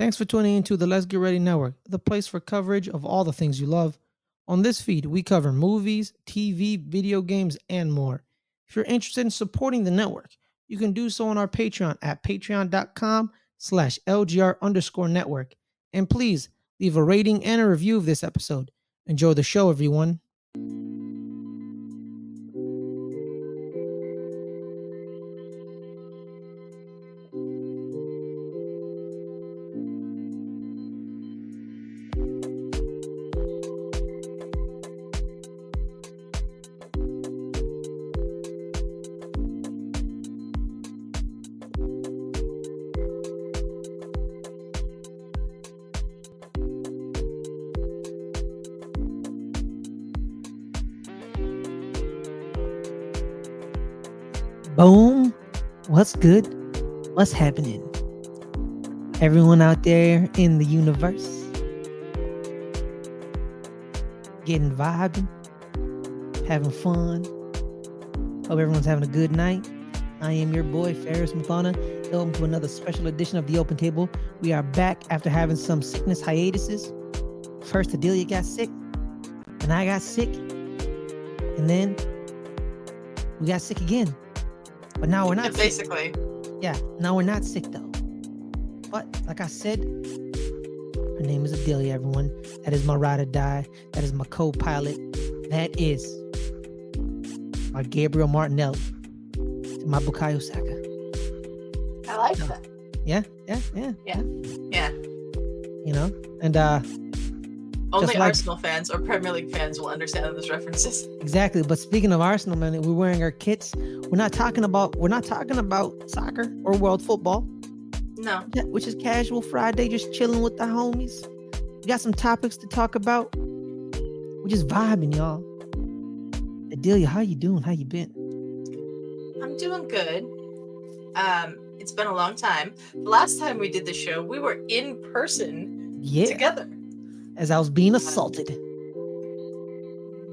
Thanks for tuning into the Let's Get Ready Network, the place for coverage of all the things you love. On this feed, we cover movies, TV, video games, and more. If you're interested in supporting the network, you can do so on our Patreon at patreon.com slash LGR underscore network. And please leave a rating and a review of this episode. Enjoy the show, everyone. Good? What's happening? Everyone out there in the universe getting vibing, having fun. Hope everyone's having a good night. I am your boy, Fares Muthana. Welcome to another special edition of the Open Table. We are back after having some sickness hiatuses. First, Adelia got sick, and I got sick, and then we got sick again. But now we're not Yeah, sick. basically. Yeah, now we're not sick though. But like I said, her name is Adelia, everyone. That is my ride or die. That is my co-pilot. That is my Gabriel Martinelli. My Bukayo Saka. I like No. that. Yeah, yeah, yeah, yeah. Yeah. You know? And uh Only like- Arsenal fans or Premier League fans will understand those references. exactly. But speaking of Arsenal, man, we're wearing our kits. We're not talking about we're not talking about soccer or world football. No. Which is casual Friday, just chilling with the homies. We got some topics to talk about. We're just vibing, y'all. Adelia, how you doing? How you been? I'm doing good. Um, it's been a long time. The last time we did the show, we were in person Yeah, together. as I was being assaulted.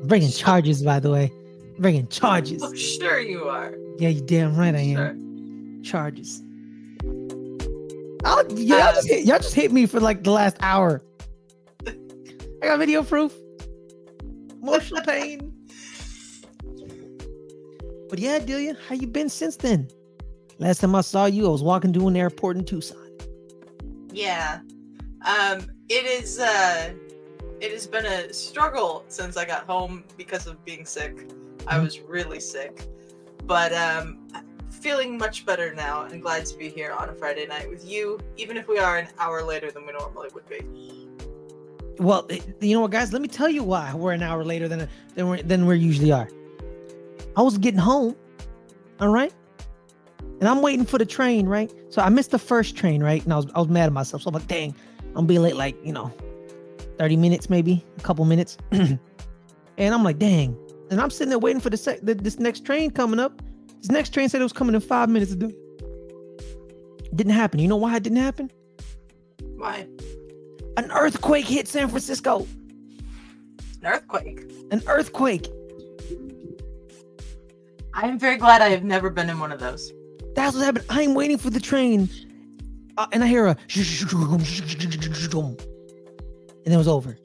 Bringing charges, by the way. Bringing charges. Oh, sure you are. Yeah, you damn right I Sure. am. Charges. I'll, y'all, just Um, hit, y'all just hit me for like the last hour. I got video proof. Emotional pain. But yeah, Delia, how you been since then? Last time I saw you, I was walking to an airport in Tucson. Yeah. Um, it is uh it has been a struggle since I got home because of being sick. I was really sick. But um feeling much better now and glad to be here on a Friday night with you, even if we are an hour later than we normally would be. Well, you know what, guys? Let me tell you why we're an hour later than than we than we usually are. I was getting home, all right, and I'm waiting for the train, right? So I missed the first train, right? And I was I was mad at myself. So I'm like, dang, I'm gonna be late, like you know, thirty minutes, maybe a couple minutes. and I'm like, dang. And I'm sitting there waiting for the, sec- the this next train coming up. This next train said it was coming in five minutes. It didn't happen. You know why it didn't happen? Why? An earthquake hit San Francisco. An earthquake. An earthquake. I am very glad I have never been in one of those. That's what happened. I'm waiting for the train, uh, and I hear a, and it was over.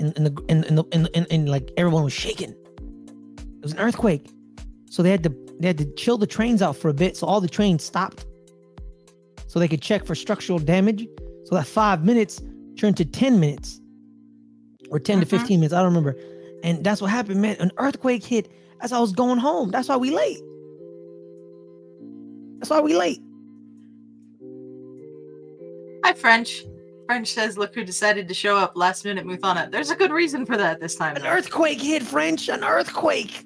And and the and and, the, and, and, and like everyone was shaking. It was an earthquake, so they had to they had to chill the trains out for a bit, so all the trains stopped, so they could check for structural damage. So that five minutes turned to ten minutes, or 10 to Mhm. fifteen minutes. I don't remember. And that's what happened, man. An earthquake hit as I was going home. That's why we late. That's why we late. Hi, French. French says, "Look who decided to show up last minute, Muthana." There's a good reason for that this time. An though. earthquake hit French. An earthquake.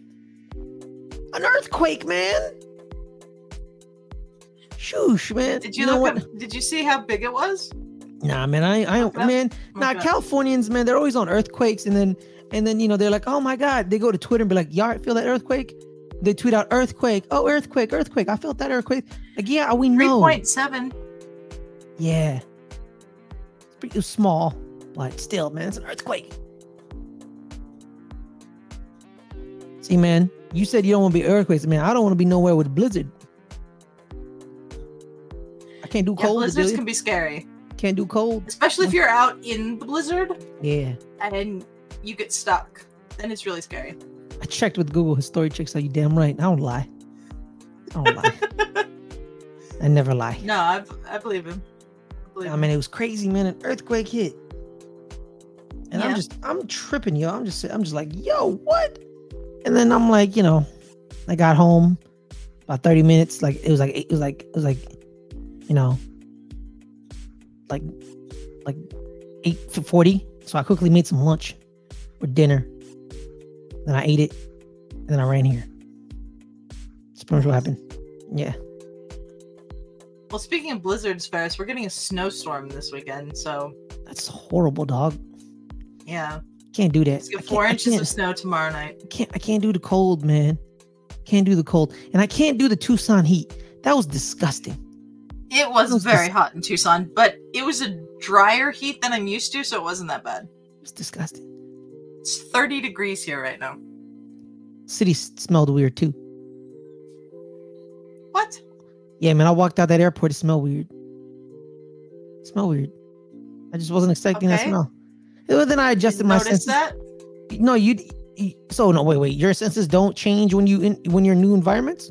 An earthquake, man. Shoosh, man. Did you, know look what? up, Did you see how big it was? Nah, man. I, I, Okay. man. Nah, Okay. Californians, man. They're always on earthquakes, and then, and then, you know, they're like, oh my god. They go to Twitter and be like, y'all feel that earthquake? They tweet out earthquake. Oh, earthquake, earthquake. I felt that earthquake. Like, yeah, we Three know. point seven. Yeah. It's pretty small, but still, man, it's an earthquake. See, man, you said you don't want to be earthquakes, man. I don't want to be nowhere with a blizzard. I can't do Yeah, cold. blizzards can be scary. Can't do cold. especially if you're out in the blizzard Yeah. and you get stuck. Then it's really scary. I checked with Google. His story checks out. You damn right. I don't lie. I don't lie. I never lie. No, I, I believe him. I, believe I him. mean, it was crazy, man. An earthquake hit, and I'm just, I'm tripping, yo. I'm just, I'm just like, yo, what? And then I'm like, you know, I got home about 30 minutes. Like it was like, it was like, it was like, you know, like, like eight forty. So I quickly made some lunch or dinner. Then I ate it, and then I ran here. That's pretty much what happened. Yeah. Well, speaking of blizzards, Fares, we're getting a snowstorm this weekend. So That's horrible, dog. yeah, Can't do that. four inches of snow tomorrow night. I can't I can't do the cold, man. Can't do the cold. And I can't do the Tucson heat. That was disgusting. It was was very dis- hot in Tucson, but it was a drier heat than I'm used to, so it wasn't that bad. It's disgusting. It's 30 degrees here right now. City smelled weird too. What? Yeah, man. I walked out that airport. It smelled weird. It smelled weird. I just wasn't expecting that smell. Well, then I adjusted my senses. that? No, you. So no, wait, wait. Your senses don't change when you in when you're in new environments.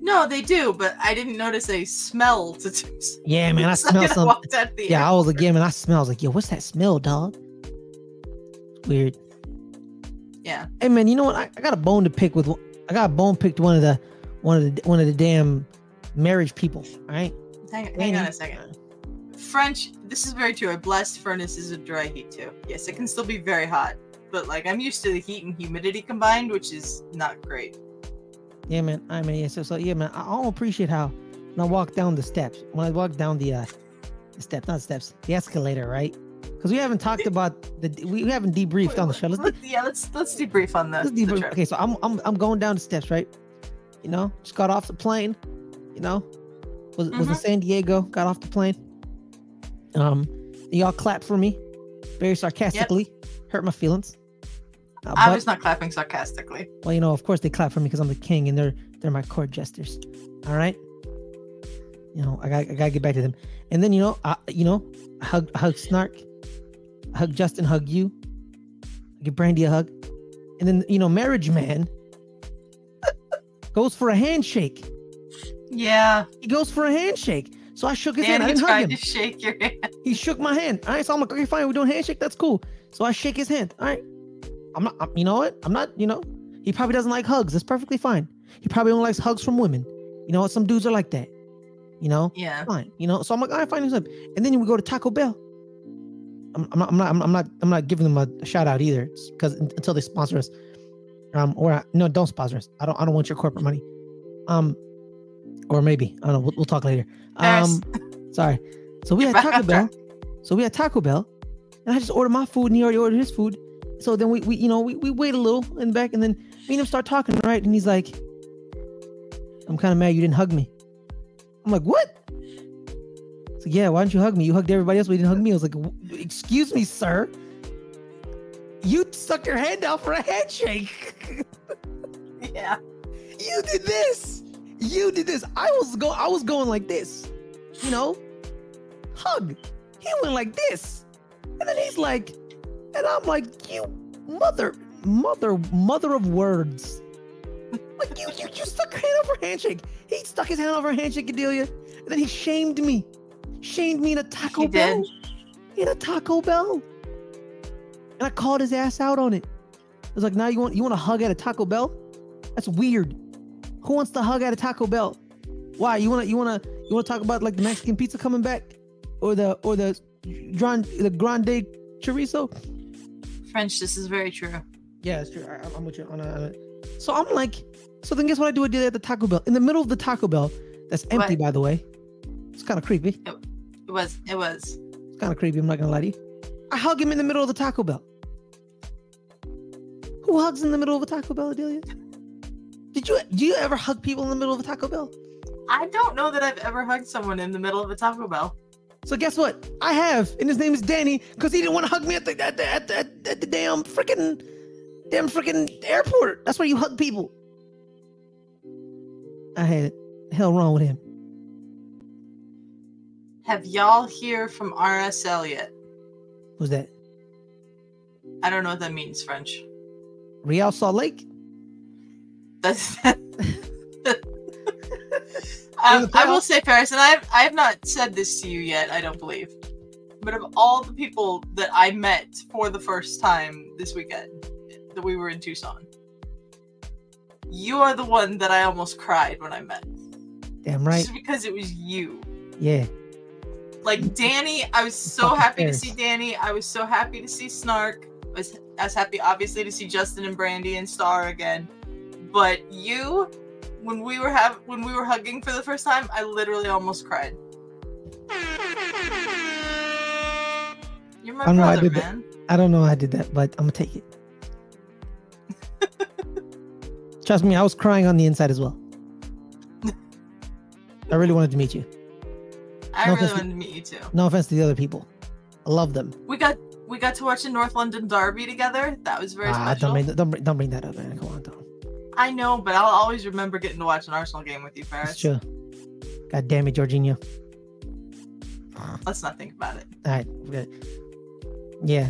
No, they do, but I didn't notice a smell to. Yeah, man. I The smell second something. walked out the Yeah, I was airport. again, man. I smell. I was like, yo, what's that smell, dog? Weird. Yeah. Hey, man, you know what? I, I got a bone to pick with. I got a bone picked one of the one of the one of the damn marriage people. right? Hang, hang on a second. French, this is very true. A blast furnace is a dry heat too. Yes, it can still be very hot, but like I'm used to the heat and humidity combined, which is not great. Yeah, man. I mean, yeah. So, so yeah, man. I, don't appreciate how when I walk down the steps, when I walk down the uh, the steps, not steps, the escalator, right? Because we haven't talked about the we, haven't debriefed on the show. Let's, yeah, let's let's debrief on let's debrief. Okay, so I'm I'm I'm going down the steps, right? You know, just got off the plane. You know, was was in. San Diego. Got off the plane. Um, y'all clapped for me, very sarcastically. Hurt my feelings. Uh, I but- was not clapping sarcastically. well, you know, of course they clap for me because I'm the king and they're they're my court jesters. All right. You know, I got I gotta get back to them. And then you know, I you know, hug hug Snark, hug Justin, hug you, give Brandy a hug, and then you know, marriage man goes for a handshake. Yeah, He goes for a handshake. So I shook his hand. I didn't hug tried him. to shake your hand. He shook my hand. All right, so I'm like, okay, fine, we're doing handshake. That's cool. So I shake his hand. All right. I'm not. I'm, you know what? I'm not. You know, he probably doesn't like hugs. That's perfectly fine. He probably only likes hugs from women. You know what? Some dudes are like that. You know, Yeah. fine. You know, so I'm like, all right, fine. up. And then we go to Taco Bell. I'm, I'm not. I'm not. I'm not. I'm not giving them a shout out either, because until they sponsor us, um, or no, don't sponsor us. I don't. I don't want your corporate money. Um, or maybe I don't know. We'll, we'll talk later. Um, sorry. So we had Taco Bell. So we had Taco Bell, and I just ordered my food, and he already ordered his food. So then we, we you know, we, we wait a little in the back, and then me and him start talking, right? And he's like, "I'm kind of mad you didn't hug me." I'm like, "What?" So yeah, why didn't you hug me? You hugged everybody else, but you didn't hug me. I was like, "Excuse me, sir. You stuck your hand out for a handshake. Yeah. you did this. You did this. I was go. I was going like this. You know, hug. He went like this, and then he's like, and I'm like, you mother, mother, mother of words. Like you, you, you stuck your hand over handshake. He stuck his hand over handshake, Adelia, and then he shamed me, shamed me in a Taco He Bell, did. in a Taco Bell, and I called his ass out on it. I was like, now you want you want to hug at a Taco Bell? That's weird. Who wants to hug at a Taco Bell? Why? You wanna you wanna you wanna talk about like the Mexican pizza coming back, or the or the grande the grande chorizo? French, this is very true. Yeah, it's true. I, I'm with you on that. So I'm like, so then guess what I do? I did at the Taco Bell in the middle of the Taco Bell. That's empty, What? by the way. It's kind of creepy. It was. It was. It's kind of creepy. I'm not gonna lie to you. I hug him in the middle of the Taco Bell. Who hugs in the middle of a Taco Bell, Adelia? Did you do you ever hug people in the middle of a Taco Bell? I don't know that I've ever hugged someone in the middle of a Taco Bell. So guess what? I have, and his name is Danny, because he didn't want to hug me at the at the at the, at the, damn freaking damn freaking airport. That's where you hug people. I had. Hell wrong with him. Have y'all hear from RSL yet? Who's that? I don't know what that means, French. Real Salt Lake. That's. um, I will say, Fares, and I have, I have not said this to you yet. I don't believe, but of all the people that I met for the first time this weekend, that we were in Tucson, you are the one that I almost cried when I met. Damn right. Just because it was you. Yeah. Like Danny, I was so Fucking happy Fares. to see Danny. I was so happy to see Snark. I was, I was happy, obviously, to see Justin and Brandy and Star again. But you, when we were have when we were hugging for the first time, I literally almost cried. You're my I know I brother, did that. I don't know how I did that, but I'm gonna take it. Trust me, I was crying on the inside as well. I really wanted to meet you. I No, really wanted to meet you too. No offense to the other people. I love them. We got we got to watch the North London Derby together. That was very Ah, special. don't bring, don't, don't bring that up, man. Come on, don't. I know, but I'll always remember getting to watch an Arsenal game with you, Fares. That's true. God damn it, Jorginho. Let's not think about it. All right, good. Yeah.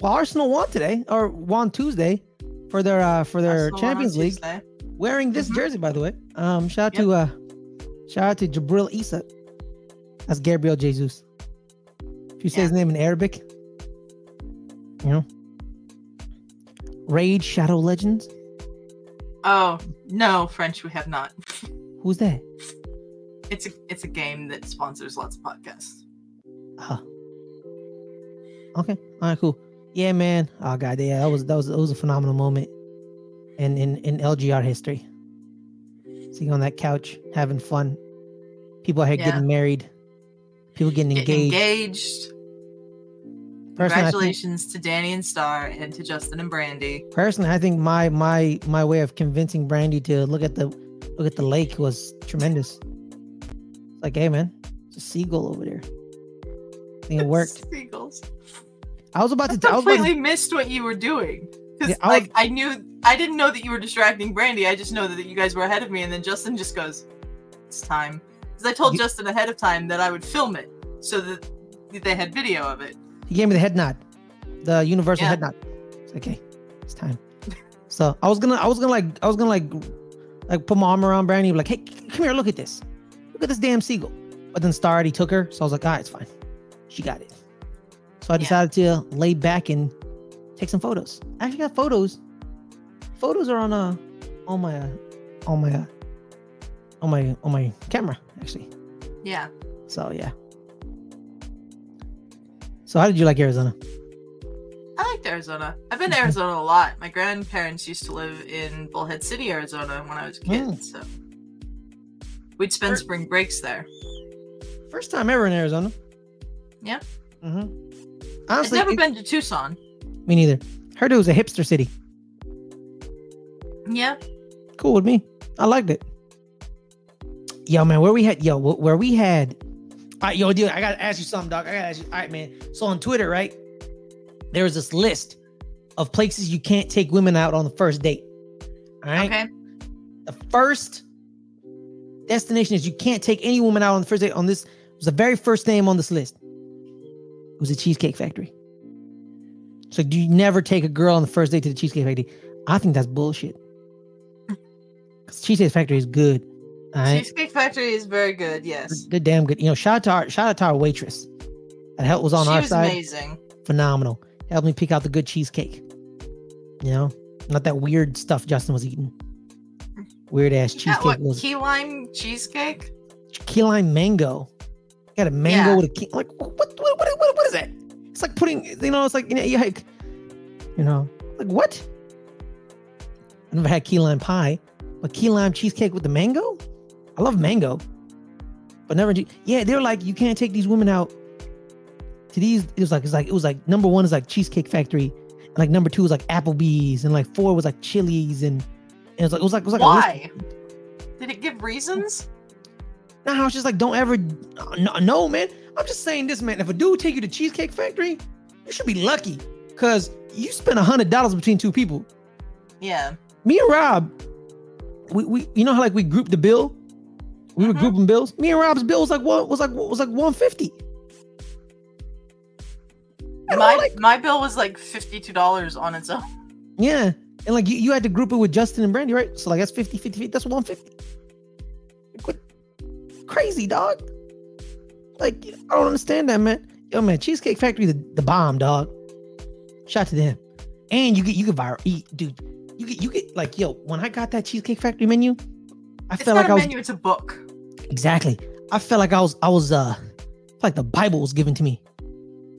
Well, Arsenal won today, or won Tuesday, for their uh for their Arsenal Champions League. Tuesday. Wearing this Mhm. jersey, by the way. Um, shout out Yep. to uh, shout out to Jabril Issa. That's Gabriel Jesus. If you say Yeah. his name in Arabic, you know. Raid Shadow Legends. Oh no, French. We have not. Who's that? It's a it's a game that sponsors lots of podcasts. Ah. Okay. All right. Cool. Yeah, man. Oh god, yeah, that was that was that was a phenomenal moment in in in LGR history. Sitting on that couch, having fun. People here Yeah. getting married. People getting Get engaged. engaged. I think- Congratulations to Danny and Star and to Justin and Brandy. personally, I think my my my way of convincing Brandy to look at the look at the lake was tremendous. It's like, hey man, it's a seagull over there. I think it worked. Seagulls. I was about to. I completely to missed what you were doing. Because Yeah, I was- like I knew I didn't know that you were distracting Brandy. I just know that you guys were ahead of me, and then Justin just goes, "It's time." Because I told You- Justin ahead of time that I would film it so that they had video of it. He gave me the head nod, the universal Yeah. head nod. It's okay, it's time. So I was gonna, I was gonna like, I was gonna like, like put my arm around Brandy, like, hey, come here, look at this, look at this damn seagull. But then Star already took her, so I was like, all right, it's fine, she got it. So I Yeah. decided to lay back and take some photos. I actually got photos. Photos are on uh on my uh, on my uh, on my on my camera actually. Yeah. So yeah. So how did you like Arizona? I liked Arizona. I've been to Arizona a lot. My grandparents used to live in Bullhead City, Arizona when I was a kid. Mm. So we'd spend Where- spring breaks there. First time ever in Arizona. Yeah. Mm-hmm. Honestly, I've never it- been to Tucson. me neither. Heard it was a hipster city. Yeah. Cool with me. I liked it. Yo, man, where we had yo, where we had. All right, yo, dude, I gotta ask you something, dog. I gotta ask you. All right, man. So on Twitter, right, there was this list of places you can't take women out on the first date. All right. Okay. The first destination is you can't take any woman out on the first date. On this was the very first name on this list. It was a Cheesecake Factory. So do you never take a girl on the first date to the Cheesecake Factory? I think that's bullshit. Because Cheesecake Factory is good. Right. Cheesecake Factory is very good. Yes. They're damn good. You know, shout out to our shout out to our waitress. That help was on she our was side. amazing. Phenomenal. Helped me pick out the good cheesecake. You know, not that weird stuff Justin was eating. Weird ass cheesecake what was key lime cheesecake? key lime mango. Got a mango Yeah. with a key. Like what, what? What? What? What is that? It's like putting. You know, it's like you know, you like, you know, like what? I never had key lime pie, but key lime cheesecake with the mango. I love mango, but never. do- Yeah, they're like you can't take these women out to these. It was like it's like it was like number one is like Cheesecake Factory, and like number two was like Applebee's, and like four was like Chili's, and, and it was like it was like it was like Why? Did it give reasons? No, I was just like, don't ever. No, no, man. I'm just saying this, man. If a dude take you to Cheesecake Factory, you should be lucky, cause you spent a hundred dollars between two people. Yeah. Me and Rob, we, we you know how like we grouped the bill. We were mm-hmm. grouping bills. Me and Rob's bill was like what was like was like one fifty. My like, my bill was like fifty two dollars on its own. Yeah, and like you, you had to group it with Justin and Brandy, right? So like that's 50, 50, that's one fifty. Crazy dog. Like I don't understand that, man. Yo, man, Cheesecake Factory, the, the bomb, dog. Shout to them. And you get you get viral eat, dude. You get you get like yo. When I got that Cheesecake Factory menu, I it's felt like I was menu. It's a book. Exactly. I felt like I was I was uh like the Bible was given to me.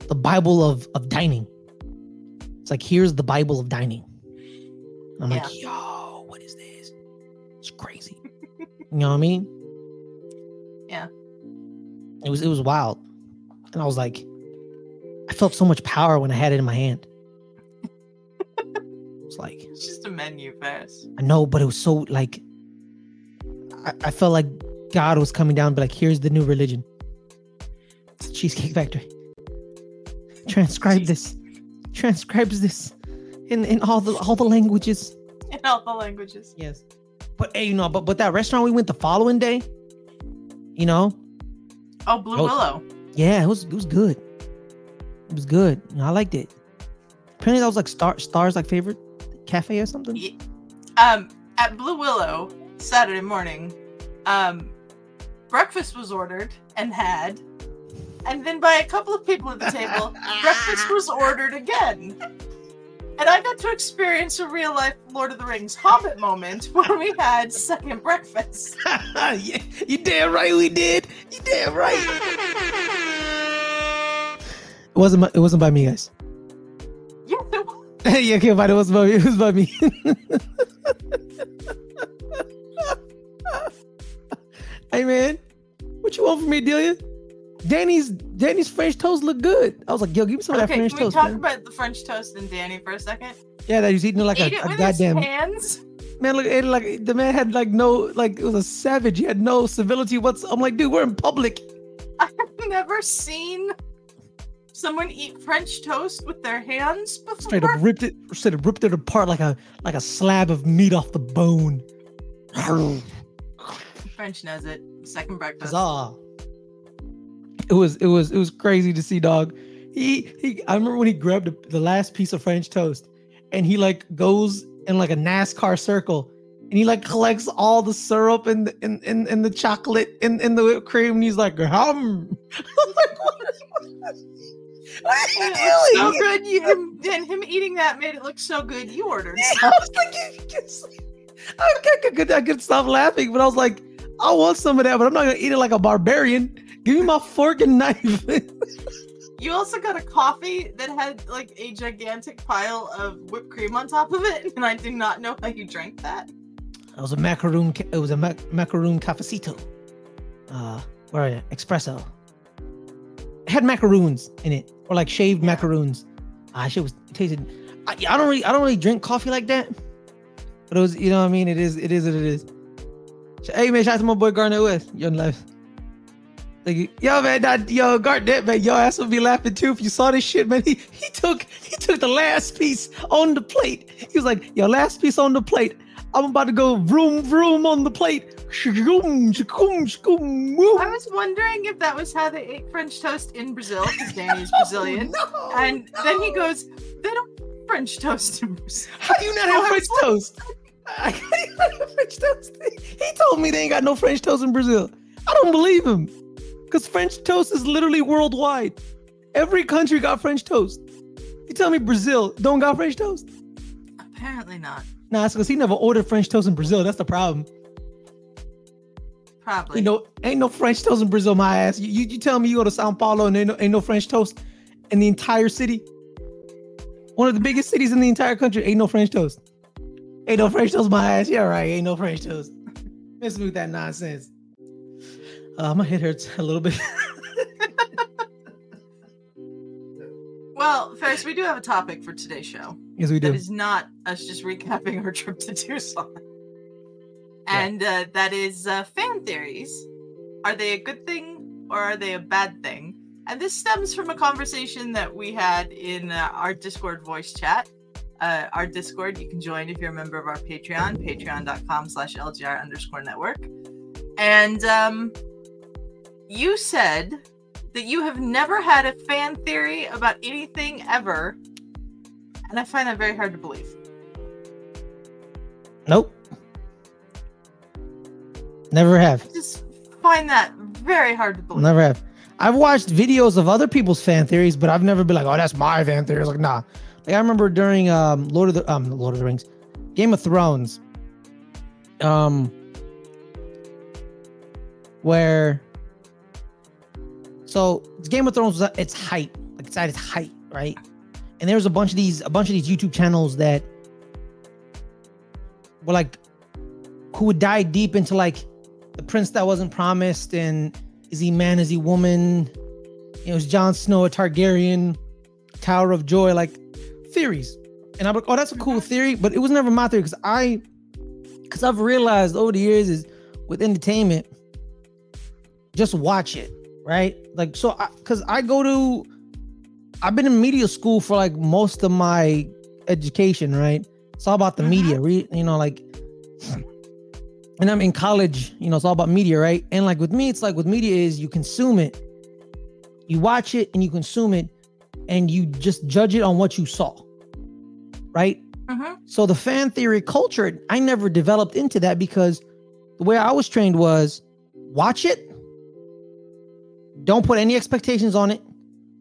The Bible of of dining. It's like here's the Bible of dining. I'm yeah. like, yo, what is this? It's crazy. you know what I mean? Yeah. It was it was wild. And I was like, I felt so much power when I had it in my hand. it's like it's just a menu first. I know, but it was so like I, I felt like God was coming down, but like, here's the new religion. It's Cheesecake Factory. Transcribe this. Transcribes this in in all the all the languages. In all the languages. Yes. But hey, you know, but but that restaurant we went the following day, you know. Oh, Blue was, Willow. Yeah, it was it was good. It was good. You know, I liked it. Apparently that was like star stars like favorite cafe or something. Yeah. Um at Blue Willow Saturday morning, um breakfast was ordered and had and then by a couple of people at the table, breakfast was ordered again. And I got to experience a real life Lord of the Rings Hobbit moment where we had second breakfast. yeah, you damn right we did. You damn right. It wasn't. My, it wasn't by me, guys. Yes, it was. yeah, okay, but it was by me. It was by me. Hey man, what you want from me, Delia? Danny's Danny's French toast look good. I was like, yo, give me some okay, of that French toast. Can we talk man. about the French toast and Danny for a second? Yeah, that he's eating it like a, a goddamn hands. Man, look, it, like the man had like no, like it was a savage. He had no civility. What's I'm like, dude, we're in public. I've never seen someone eat French toast with their hands before. Straight up ripped it, straight up ripped it apart like a like a slab of meat off the bone. French knows it. Second breakfast. Huzzah it was it was it was crazy to see dog. He he I remember when he grabbed the, the last piece of French toast and he like goes in like a NASCAR circle and he like collects all the syrup and the, and, and, and the chocolate and, and the whipped cream and he's like hum. like, what, what are you doing? So good. You, him, and him eating that made it look so good. You ordered. Yeah, I was like, I, could, I could stop laughing, but I was like, I want some of that, but I'm not gonna eat it like a barbarian. Give me my fork and knife. you also got a coffee that had like a gigantic pile of whipped cream on top of it, and I do not know how you drank that. It was a macaroon. It was a mac- macaroon cafecito. Uh, or espresso. It had macaroons in it, or like shaved yeah. macaroons. Ah, shit was tasted. I, I don't really, I don't really drink coffee like that. But it was, you know what I mean? It is, it is what it is. Hey man, shout out to my boy Garnet West, Young Life. Like, yo, man, that yo, Garnett, man, yo, ass would be laughing too if you saw this shit, man. He he took he took the last piece on the plate. He was like, yo, last piece on the plate. I'm about to go vroom vroom on the plate. I was wondering if that was how they ate French toast in Brazil, because Danny's oh, Brazilian. no, and no. then he goes, they don't French toast in Brazil. How do you not have French toast? I French toast. He told me they ain't got no French toast in Brazil. I don't believe him. Because French toast is literally worldwide. Every country got French toast. You tell me Brazil don't got French toast? Apparently not. Nah, it's because he never ordered French toast in Brazil. That's the problem. Probably. You know, ain't no French toast in Brazil, my ass. You, you, you tell me you go to Sao Paulo and ain't no, ain't no French toast in the entire city? One of the biggest cities in the entire country, ain't no French toast. Ain't no French toast, my ass. Yeah, right. Ain't no French toast. Miss me with that nonsense. Uh, my head hurts a little bit. well, first, we do have a topic for today's show. Yes, we do. That is not us just recapping our trip to Tucson. And uh, that is uh, fan theories. Are they a good thing or are they a bad thing? And this stems from a conversation that we had in uh, our Discord voice chat. Uh, our Discord, you can join if you're a member of our Patreon, patreon.com slash LGR underscore network And um, you said that you have never had a fan theory about anything ever. And I find that very hard to believe. Nope. Never have. I just find that very hard to believe. Never have. I've watched videos of other people's fan theories, but I've never been like, "Oh, that's my fan theory." Like, nah. Like I remember during um Lord of the um Lord of the Rings, Game of Thrones, um, where so Game of Thrones its height, like it's at its height, right? And there was a bunch of these a bunch of these YouTube channels that were like who would dive deep into like the prince that wasn't promised and is he man is he woman you know is Jon Snow a Targaryen Tower of Joy like theories. And I'm like oh that's a cool theory but it was never my theory because I because I've realized over the years is with entertainment just watch it right? Like so because I, I go to I've been in media school for like most of my education right? It's all about the mm-hmm. media re- you know like and I'm in college, you know, it's all about media, right? And like with me, it's like with media is you consume it, you watch it and you consume it, and you just judge it on what you saw, right? Mm-hmm. So the fan theory culture, I never developed into that because the way I was trained was watch it, don't put any expectations on it,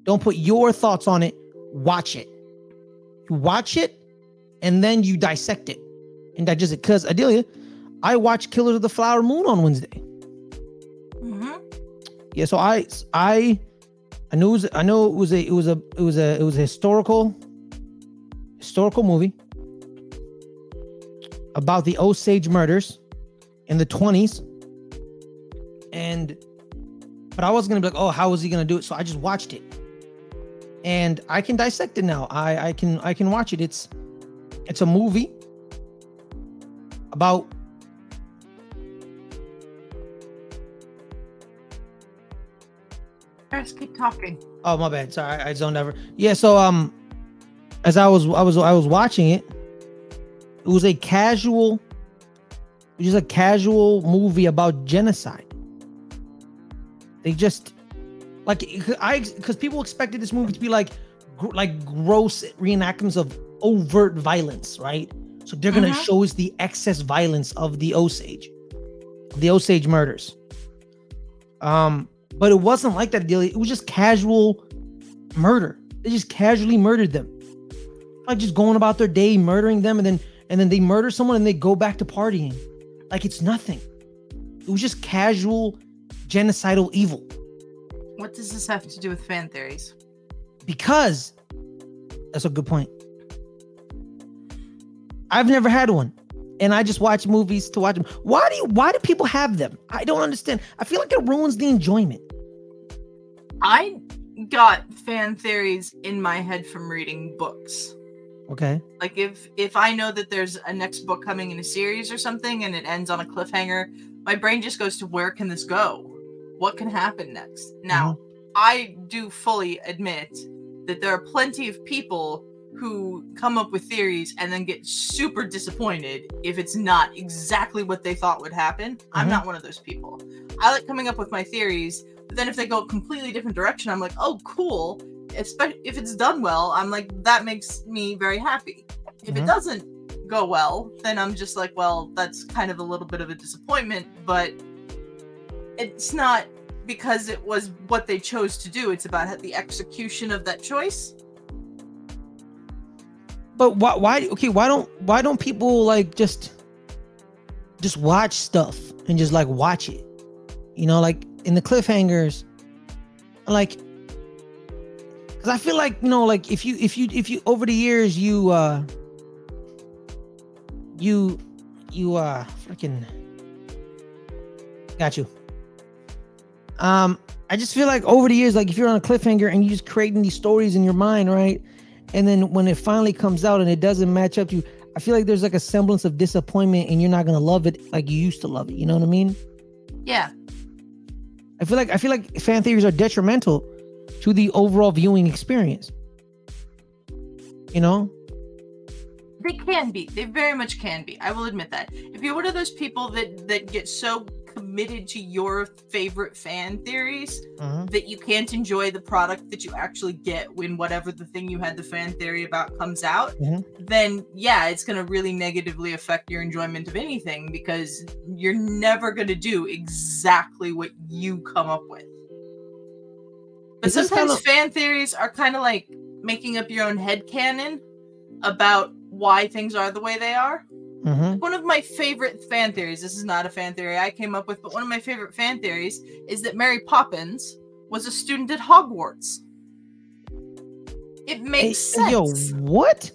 don't put your thoughts on it, watch it. You watch it, and then you dissect it and digest it. Because Adelia, I watched Killers of the Flower Moon on Wednesday. Mm-hmm. Yeah, so I I I knew it was, I know it was a it was a it was a it was a historical historical movie about the Osage murders in the 20s. And but I was gonna be like, oh, how was he gonna do it? So I just watched it. And I can dissect it now. I I can I can watch it. It's it's a movie about Just keep talking. Oh my bad. Sorry, I zoned over. Yeah, so um, as I was I was I was watching it, it was a casual, just a casual movie about genocide. They just like I because people expected this movie to be like gr- like gross reenactments of overt violence, right? So they're gonna mm-hmm. show us the excess violence of the Osage, the Osage murders. Um, but it wasn't like that. It was just casual murder. They just casually murdered them. Like just going about their day murdering them and then and then they murder someone and they go back to partying. Like it's nothing. It was just casual genocidal evil. What does this have to do with fan theories? Because that's a good point. I've never had one and I just watch movies to watch them. Why do you, why do people have them? I don't understand. I feel like it ruins the enjoyment. I got fan theories in my head from reading books. Okay. Like if if I know that there's a next book coming in a series or something and it ends on a cliffhanger, my brain just goes to where can this go? What can happen next? Now, mm-hmm. I do fully admit that there are plenty of people who come up with theories and then get super disappointed if it's not exactly what they thought would happen. Mm-hmm. I'm not one of those people. I like coming up with my theories, but then if they go a completely different direction, I'm like, oh, cool. Especially if it's done well, I'm like, that makes me very happy. If mm-hmm. it doesn't go well, then I'm just like, well, that's kind of a little bit of a disappointment, but it's not because it was what they chose to do. It's about the execution of that choice. But why? Why? Okay, why don't why don't people like just just watch stuff and just like watch it? You know, like in the cliffhangers, like because I feel like you know, like if you if you if you over the years you uh you you uh freaking got you. Um, I just feel like over the years, like if you're on a cliffhanger and you're just creating these stories in your mind, right? and then when it finally comes out and it doesn't match up to you i feel like there's like a semblance of disappointment and you're not gonna love it like you used to love it you know what i mean yeah i feel like i feel like fan theories are detrimental to the overall viewing experience you know they can be they very much can be i will admit that if you're one of those people that that get so committed to your favorite fan theories mm-hmm. that you can't enjoy the product that you actually get when whatever the thing you had the fan theory about comes out, mm-hmm. then yeah, it's going to really negatively affect your enjoyment of anything because you're never going to do exactly what you come up with. But Is sometimes kind of... fan theories are kind of like making up your own head canon about why things are the way they are. Mm-hmm. One of my favorite fan theories, this is not a fan theory I came up with, but one of my favorite fan theories is that Mary Poppins was a student at Hogwarts. It makes hey, sense. Yo, what?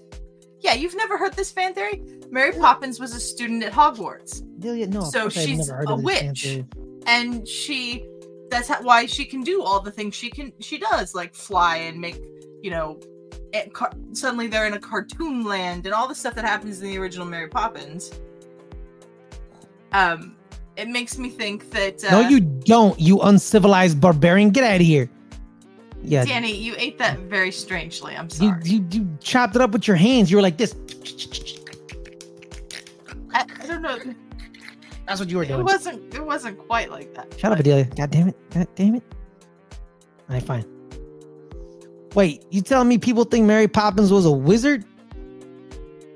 Yeah, you've never heard this fan theory? Mary Poppins was a student at Hogwarts. Yeah, no. So she's a witch, and she that's how, why she can do all the things she can she does, like fly and make you know car- suddenly they're in a cartoon land and all the stuff that happens in the original Mary Poppins. Um, it makes me think that. Uh, no, you don't. You uncivilized barbarian. Get out of here. Yeah, Danny, you ate that very strangely. I'm sorry. You, you, you chopped it up with your hands. You were like this. I, I don't know. That's what you were doing. It wasn't. It wasn't quite like that. Shut but... up, Adelia. God damn it. God damn it. All right, fine. Wait, you telling me people think Mary Poppins was a wizard?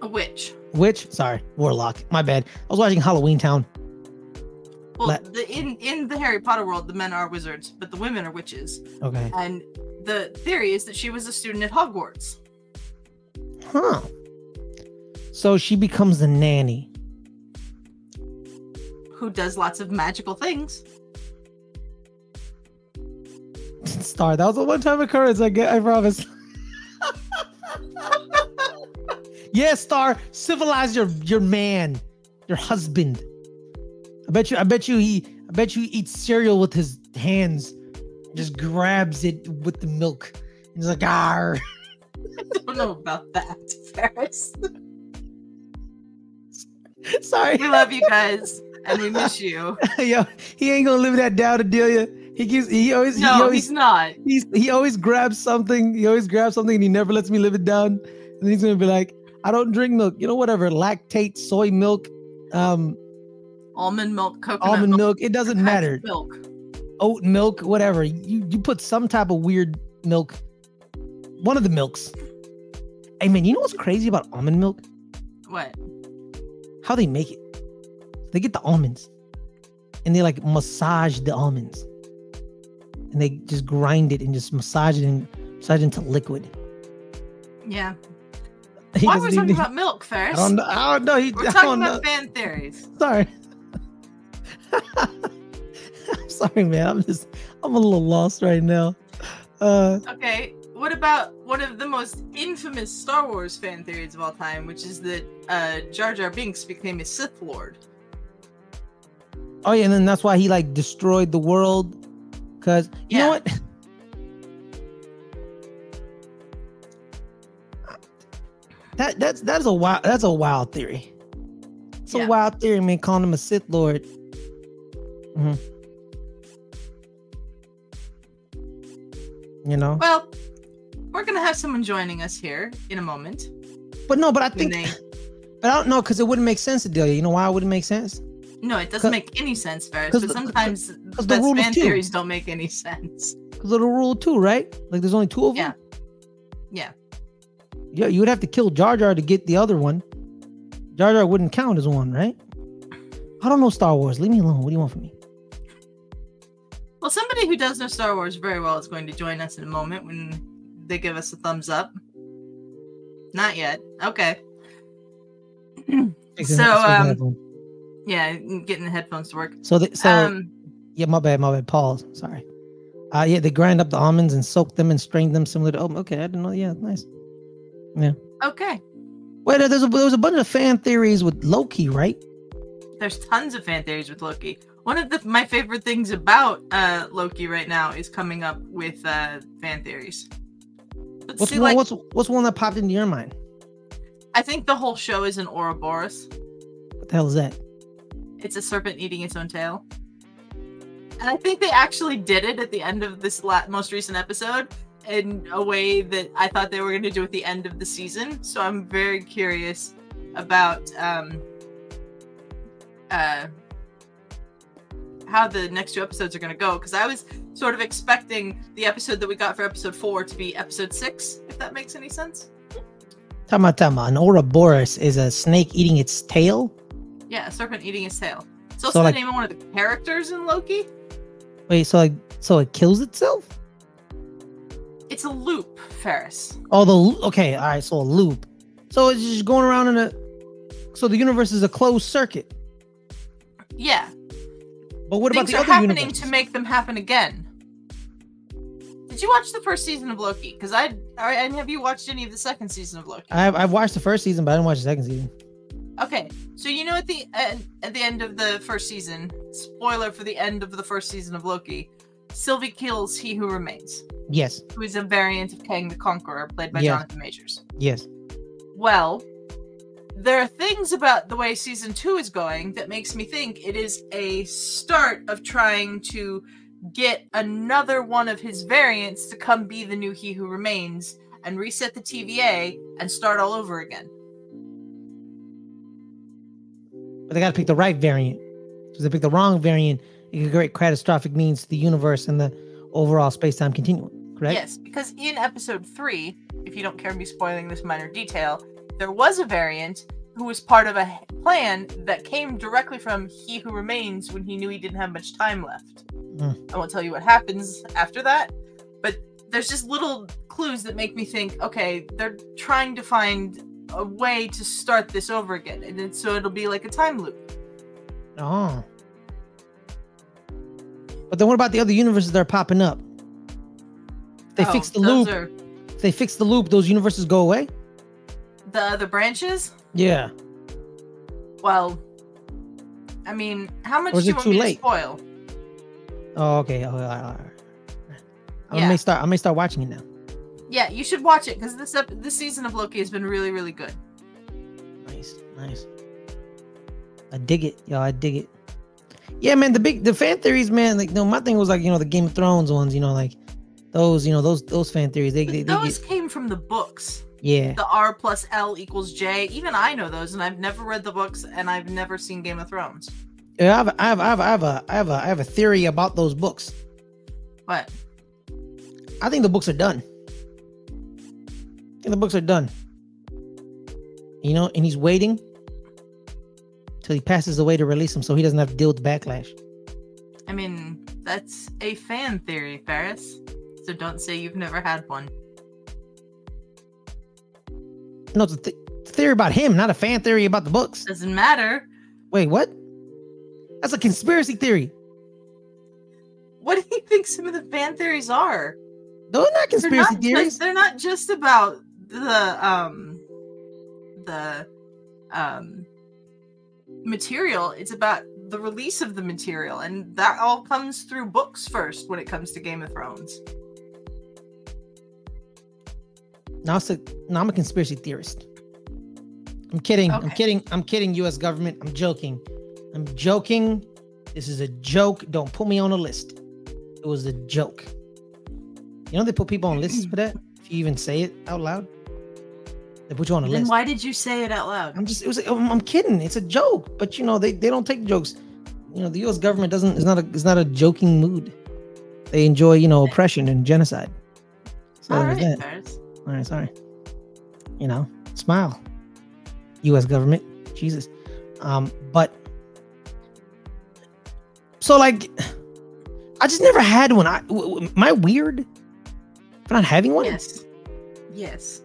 A witch. Witch? Sorry, warlock. My bad. I was watching Halloween Town. Well, La- the, in in the Harry Potter world, the men are wizards, but the women are witches. Okay. And the theory is that she was a student at Hogwarts. Huh. So she becomes a nanny. Who does lots of magical things. Star, that was a one-time occurrence. I get. I promise. yeah, Star, civilize your your man, your husband. I bet you. I bet you he. I bet you he eats cereal with his hands. Just grabs it with the milk. He's like, ah. I don't know about that, Fares. Sorry. We love you guys, and we miss you. Yo, he ain't gonna live that down, Adelia. He gives. He always. No, he always, he's not. He's he always grabs something. He always grabs something, and he never lets me live it down. And he's gonna be like, "I don't drink milk. You know, whatever. Lactate, soy milk, um, almond milk, coconut almond milk. milk it doesn't matter. Milk, oat milk, whatever. You you put some type of weird milk. One of the milks. Hey man, you know what's crazy about almond milk? What? How they make it? They get the almonds, and they like massage the almonds and they just grind it and just massage it and massage it into liquid. Yeah. He Why are we talking even, about milk first? I don't know. I don't know. He, We're talking about know. fan theories. Sorry. I'm sorry, man. I'm just I'm a little lost right now. Uh, okay. What about one of the most infamous Star Wars fan theories of all time, which is that uh, Jar Jar Binks became a Sith Lord? Oh yeah, and then that's why he like destroyed the world Cause you yeah. know what? that that's that's a wild that's a wild theory. It's yeah. a wild theory, man. Calling him a Sith Lord. Mm-hmm. You know. Well, we're gonna have someone joining us here in a moment. But no, but I think. They... But I don't know because it wouldn't make sense to Delia. You know why it wouldn't make sense? No, it doesn't make any sense, Fares. But sometimes the, the fan theories don't make any sense. Because of the rule of two, right? Like there's only two of them. Yeah. Yeah. Yeah, you would have to kill Jar Jar to get the other one. Jar Jar wouldn't count as one, right? I don't know Star Wars. Leave me alone. What do you want from me? Well, somebody who does know Star Wars very well is going to join us in a moment when they give us a thumbs up. Not yet. Okay. so, um, yeah, getting the headphones to work. So, the, so um, yeah, my bad, my bad. Pause. Sorry. Uh, yeah, they grind up the almonds and soak them and strain them similar to. Oh, okay, I didn't know. Yeah, nice. Yeah. Okay. Wait, there's a there was a bunch of fan theories with Loki, right? There's tons of fan theories with Loki. One of the my favorite things about uh, Loki right now is coming up with uh, fan theories. what's see, one, like, what's what's one that popped into your mind? I think the whole show is an Ouroboros. What the hell is that? It's a serpent eating its own tail. And I think they actually did it at the end of this la- most recent episode in a way that I thought they were going to do at the end of the season. So I'm very curious about um uh how the next two episodes are going to go because I was sort of expecting the episode that we got for episode four to be episode six, if that makes any sense. Tama Tama, an Ouroboros is a snake eating its tail. Yeah, a serpent eating its tail. It's also so, the like, name of one of the characters in Loki. Wait, so like, so it kills itself? It's a loop, Fares. Oh, the okay, all right, so a loop. So it's just going around in a. So the universe is a closed circuit. Yeah. But what Things about the are other happening to make them happen again. Did you watch the first season of Loki? Because I, I, and have you watched any of the second season of Loki? I've I've watched the first season, but I didn't watch the second season. Okay, so you know at the end, at the end of the first season, spoiler for the end of the first season of Loki, Sylvie kills He Who Remains. Yes. Who is a variant of Kang the Conqueror, played by yes. Jonathan Majors. Yes. Well, there are things about the way season two is going that makes me think it is a start of trying to get another one of his variants to come be the new He Who Remains and reset the TVA and start all over again. But they got to pick the right variant. Because they pick the wrong variant, it could create catastrophic means to the universe and the overall space time continuum. Correct? Yes, because in episode three, if you don't care me spoiling this minor detail, there was a variant who was part of a plan that came directly from He Who Remains when he knew he didn't have much time left. Mm. I won't tell you what happens after that, but there's just little clues that make me think, okay, they're trying to find a way to start this over again, and then, so it'll be like a time loop. Oh. But then what about the other universes that are popping up? They oh, fix the loop. Are... If they fix the loop, those universes go away? The other branches? Yeah. Well, I mean, how much do you want me late? to spoil? Oh, okay. Oh, I yeah. may start. I may start watching it now. Yeah, you should watch it because this ep- this season of Loki has been really, really good. Nice, nice. I dig it, yo. I dig it. Yeah, man. The big the fan theories, man. Like, no, my thing was like you know the Game of Thrones ones. You know, like those. You know those those fan theories. They, they, they those get... came from the books. Yeah. The R plus L equals J. Even I know those, and I've never read the books, and I've never seen Game of Thrones. Yeah, I have, I have, I have, I have a, I have a, I have a theory about those books. What? I think the books are done. The books are done. You know, and he's waiting till he passes away to release them, so he doesn't have to deal with the backlash. I mean, that's a fan theory, Fares. So don't say you've never had one. No, it's a th- theory about him, not a fan theory about the books. Doesn't matter. Wait, what? That's a conspiracy theory. What do you think some of the fan theories are? Those are not conspiracy they're not theories. Just, they're not just about the um the um material. It's about the release of the material, and that all comes through books first when it comes to Game of Thrones. Now, a, now I'm a conspiracy theorist. I'm kidding. Okay. I'm kidding. I'm kidding, US government. I'm joking. I'm joking. This is a joke. Don't put me on a list. It was a joke. You know they put people on lists for that? If you even say it out loud. They put you on a then list. why did you say it out loud? I'm just it was I'm, I'm kidding. It's a joke. But you know, they, they don't take jokes. You know, the US government doesn't is not a is not a joking mood. They enjoy, you know, oppression and genocide. So All right, that. All right, sorry. You know, smile. U.S. government, Jesus. Um, but so like, I just never had one. I w- w- am I weird for not having one? Yes. Yes.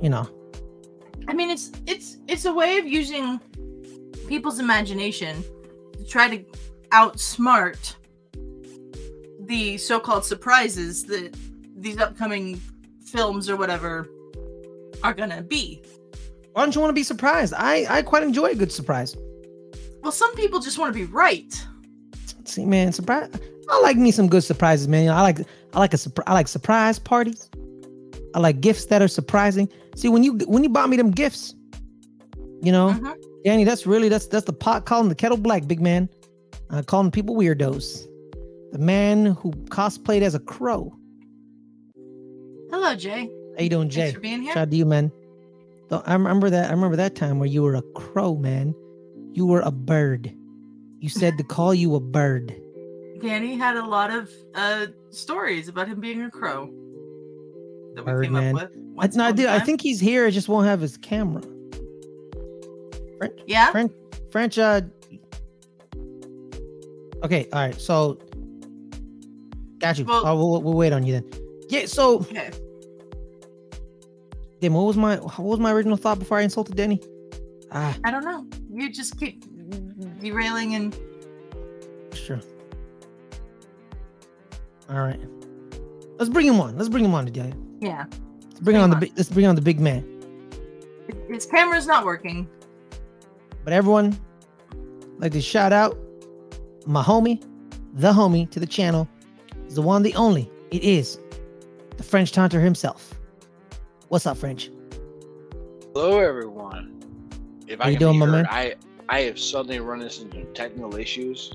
You know, I mean, it's it's it's a way of using people's imagination to try to outsmart the so-called surprises that these upcoming films or whatever are gonna be. Why don't you want to be surprised? I I quite enjoy a good surprise. Well, some people just want to be right. See, man, surprise. I like me some good surprises, man. You know, I like I like a surprise. I like surprise parties. I like gifts that are surprising. See, when you when you bought me them gifts, you know, mm-hmm. Danny, that's really that's that's the pot calling the kettle black, big man. Uh, calling people weirdos the man who cosplayed as a crow. Hello, Jay. How you doing, Jay? Thanks for being here. Shout out to you, man. I remember that. I remember that time where you were a crow, man. You were a bird. You said to call you a bird. Danny had a lot of uh, stories about him being a crow that we came up with. I, no, I, I think he's here. I just won't have his camera. French, yeah. French, French. Uh. Okay. All right. So. Got you. Well, oh, we'll, we'll wait on you then. Yeah. So. Okay. Damn. What was my What was my original thought before I insulted Danny? Ah. I don't know. You just keep derailing and. Sure. All right. Let's bring him on. Let's bring him on today. Yeah. Let's bring on the big. Let's bring on the big man. His camera's not working. But everyone, like to shout out my homie, the homie to the channel, is the one, the only. It is the French Taunter himself. What's up, French? Hello, everyone. If How I you doing, my man? I I have suddenly run into technical issues.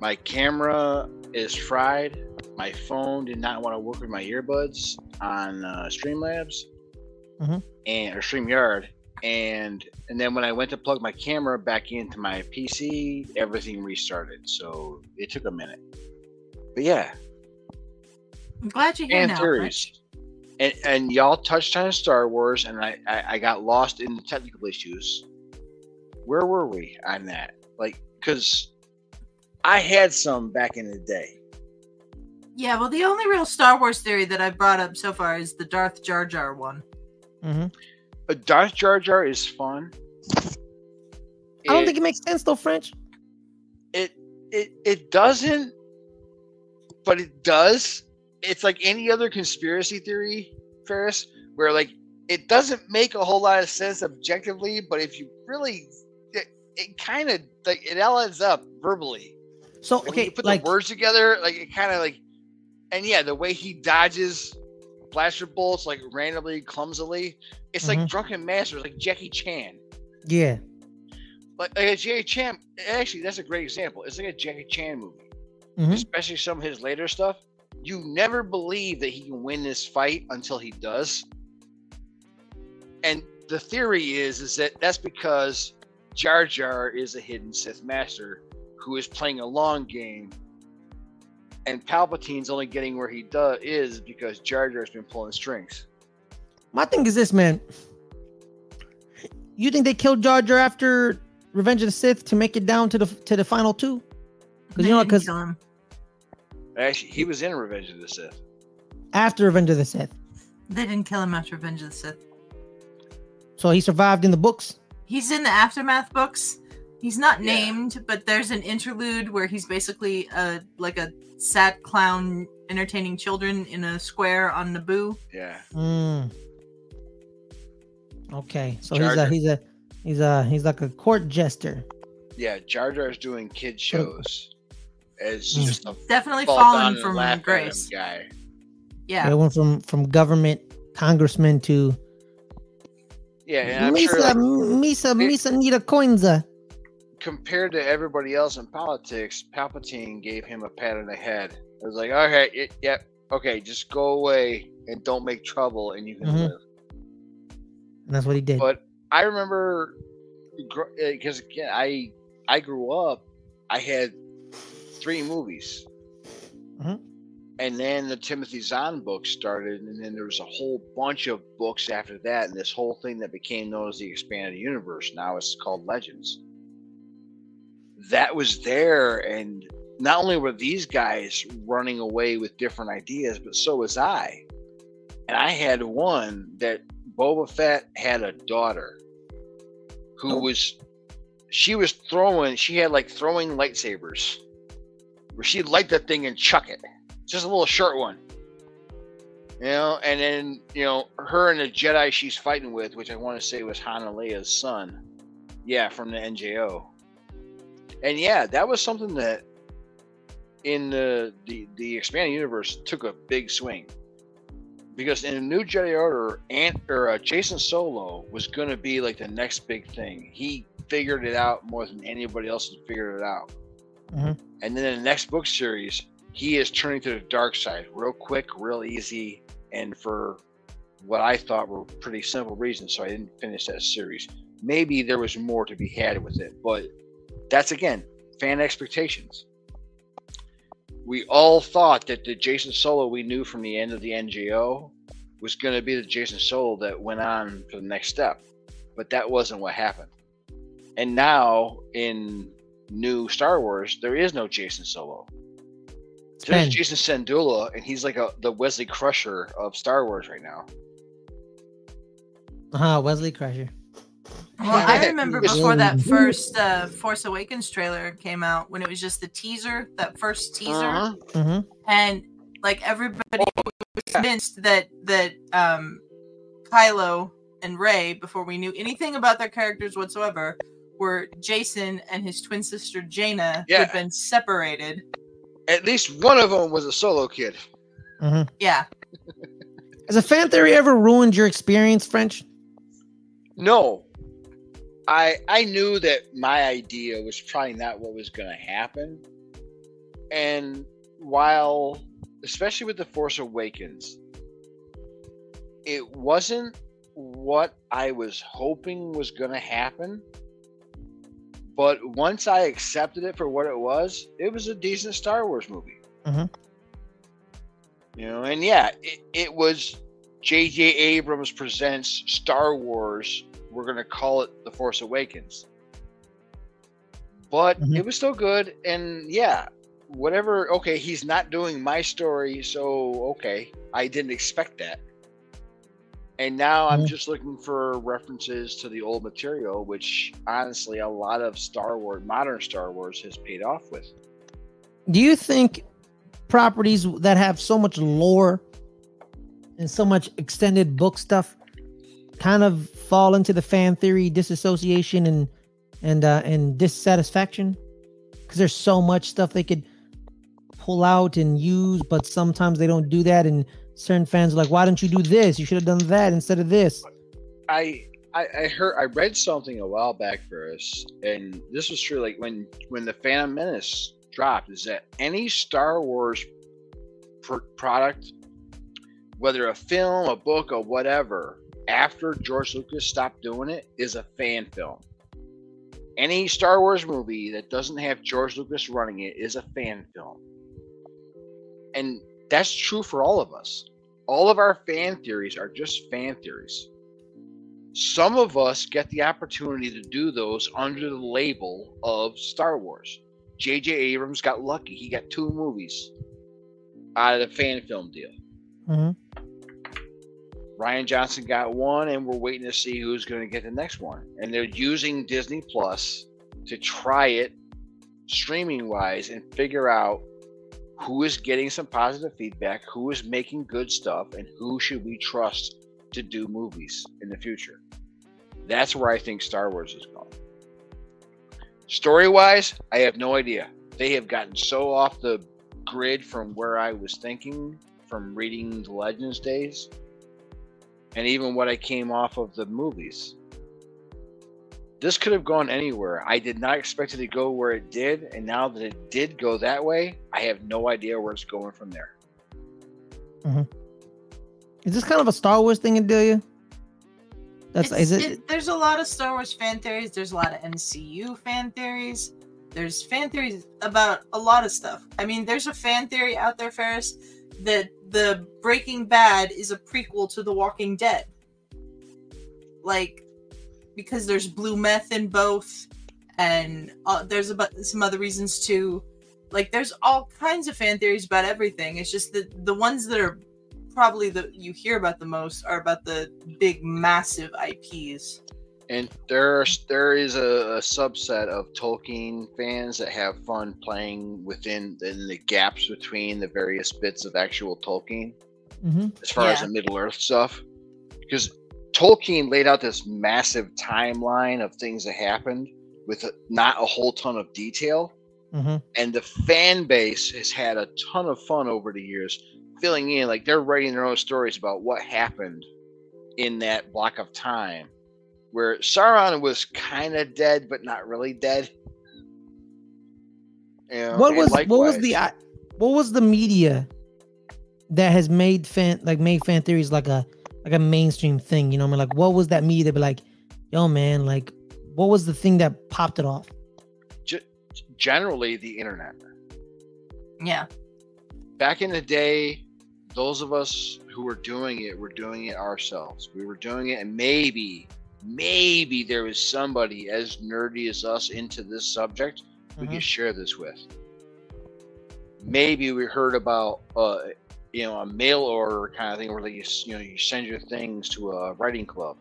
My camera is fried. My phone did not want to work with my earbuds on uh, Streamlabs mm-hmm. and or Streamyard, and and then when I went to plug my camera back into my PC, everything restarted. So it took a minute. But yeah, I'm glad you're here and now. Theories. And, and y'all touched on Star Wars, and I, I I got lost in the technical issues. Where were we on that? Like, because I had some back in the day. Yeah, well, the only real Star Wars theory that I've brought up so far is the Darth Jar Jar one. Mm-hmm. But Darth Jar Jar is fun. I don't think it makes sense though, French. It it it doesn't, but it does. It's like any other conspiracy theory, Fares, where like it doesn't make a whole lot of sense objectively, but if you really, it, it kind of like it all ends up verbally. So like, okay, put like, the words together, like it kind of like, and yeah, the way he dodges blaster bolts like randomly, clumsily, it's mm-hmm. like drunken masters, like Jackie Chan. Yeah. Like, like a Jackie Chan. Actually, that's a great example. It's like a Jackie Chan movie, mm-hmm. especially some of his later stuff. You never believe that he can win this fight until he does. And the theory is is that that's because Jar Jar is a hidden Sith master who is playing a long game, and Palpatine's only getting where he does is because Jar Jar's been pulling strings. My thing is this, man. You think they killed Jar Jar after Revenge of the Sith to make it down to the to the final two? Because you know, because actually he was in Revenge of the Sith. After Revenge of the Sith. They didn't kill him after Revenge of the Sith. So he survived in the books. He's in the aftermath books. He's not yeah. named, but there's an interlude where he's basically a like a sad clown entertaining children in a square on Naboo. Yeah. Mm. Okay, so Jar he's a he's a he's a he's like a court jester. Yeah, Jar Jar's doing kid shows as mm. just a definitely fallen from grace guy. Yeah, it went from from government congressman to yeah, and I'm Misa, sure like, Misa, Misa, Nita Coinza compared to everybody else in politics, Palpatine gave him a pat on the head. It was like, okay, it, yep, okay, just go away and don't make trouble, and you can mm-hmm. live. And that's what he did. But I remember because uh, again, I I grew up, I had three movies. Mm-hmm. And then the Timothy Zahn book started, and then there was a whole bunch of books after that, and this whole thing that became known as the expanded universe. Now it's called Legends that was there and not only were these guys running away with different ideas but so was i. And i had one that boba fett had a daughter who oh. was she was throwing she had like throwing lightsabers where she'd light that thing and chuck it. Just a little short one. You know and then you know her and the jedi she's fighting with which i want to say was han and leia's son. Yeah from the njo and yeah, that was something that in the the, the expanded universe took a big swing because in the new Jedi Order, Ant or uh, Jacen Solo was going to be like the next big thing. He figured it out more than anybody else has figured it out. Mm-hmm. And then in the next book series, he is turning to the dark side real quick, real easy, and for what I thought were pretty simple reasons. So I didn't finish that series. maybe there was more to be had with it. But that's again fan expectations. We all thought that the Jacen Solo we knew from the end of the NJO was going to be the Jacen Solo that went on for the next step, but that wasn't what happened. And now in new Star Wars, there is no Jacen Solo. There's Jacen Syndulla, and he's like a the Wesley Crusher of Star Wars right now. Uh huh. Wesley Crusher. Well, I remember before that first uh, Force Awakens trailer came out when it was just the teaser, that first teaser, uh-huh. mm-hmm. and like everybody was convinced that that um, Kylo and Rey, before we knew anything about their characters whatsoever, were Jacen and his twin sister Jaina yeah. who had been separated. At least one of them was a solo kid. Mm-hmm. Yeah. Has a fan theory ever ruined your experience, French? No. I I knew that my idea was probably not what was going to happen. And while especially with the Force Awakens, it wasn't what I was hoping was going to happen. But once I accepted it for what it was, it was a decent Star Wars movie. Mm-hmm. You know, and yeah, it, it was J.J. Abrams presents Star Wars. We're going to call it The Force Awakens. But mm-hmm. it was still good. And yeah, whatever. Okay, he's not doing my story. So, okay. I didn't expect that. And now I'm just looking for references to the old material, which honestly, a lot of Star Wars, modern Star Wars, has paid off with. Do you think properties that have so much lore and so much extended book stuff kind of fall into the fan theory disassociation and and uh, and dissatisfaction because there's so much stuff they could pull out and use, but sometimes they don't do that and certain fans are like, why didn't you do this? You should have done that instead of this. I, I I heard I read something a while back for us, and this was true. Like when when the Phantom Menace dropped, is that any Star Wars pr- product, whether a film, a book, or whatever, after George Lucas stopped doing it, is a fan film. Any Star Wars movie that doesn't have George Lucas running it is a fan film. And that's true for all of us. All of our fan theories are just fan theories. Some of us get the opportunity to do those under the label of Star Wars. J.J. Abrams got lucky. He got two movies out of the fan film deal. Mm-hmm. Rian Johnson got one, and we're waiting to see who's going to get the next one. And they're using Disney Plus to try it streaming wise and figure out who is getting some positive feedback, who is making good stuff, and who should we trust to do movies in the future. That's where I think Star Wars is going. Story wise, I have no idea. They have gotten so off the grid from where I was thinking from reading the Legends days and even what I came off of the movies this could have gone anywhere. I did not expect it to go where it did, and now that it did go that way, I have no idea where it's going from there. Mm-hmm. Is this kind of a Star Wars thing, Adelia? That's it's, is it, it? There's a lot of Star Wars fan theories. There's a lot of MCU fan theories. There's fan theories about a lot of stuff. I mean, there's a fan theory out there, Fares, that the Breaking Bad is a prequel to The Walking Dead. Like, because there's blue meth in both, and uh, there's about some other reasons too. Like there's all kinds of fan theories about everything. It's just that the ones that are probably the you hear about the most are about the big massive IPs. And there's there is a, a, subset of Tolkien fans that have fun playing within the, the gaps between the various bits of actual Tolkien, mm-hmm. as far yeah. as the Middle Earth stuff. Because Tolkien laid out this massive timeline of things that happened with not a whole ton of detail. Mm-hmm. And the fan base has had a ton of fun over the years filling in. Like they're writing their own stories about what happened in that block of time where Sauron was kind of dead, but not really dead. You know, what was likewise, what was the what was the media that has made fan like made fan theories like a like a mainstream thing. You know, what I mean, like what was that media? They'd be like, yo, man, like, what was the thing that popped it off? Generally, the internet. Yeah. Back in the day, those of us who were doing it were doing it ourselves. We were doing it, and maybe, maybe there is somebody as nerdy as us into this subject we mm-hmm. could share this with. Maybe we heard about, uh, you know, a mail order kind of thing where you, you know, you send your things to a writing club.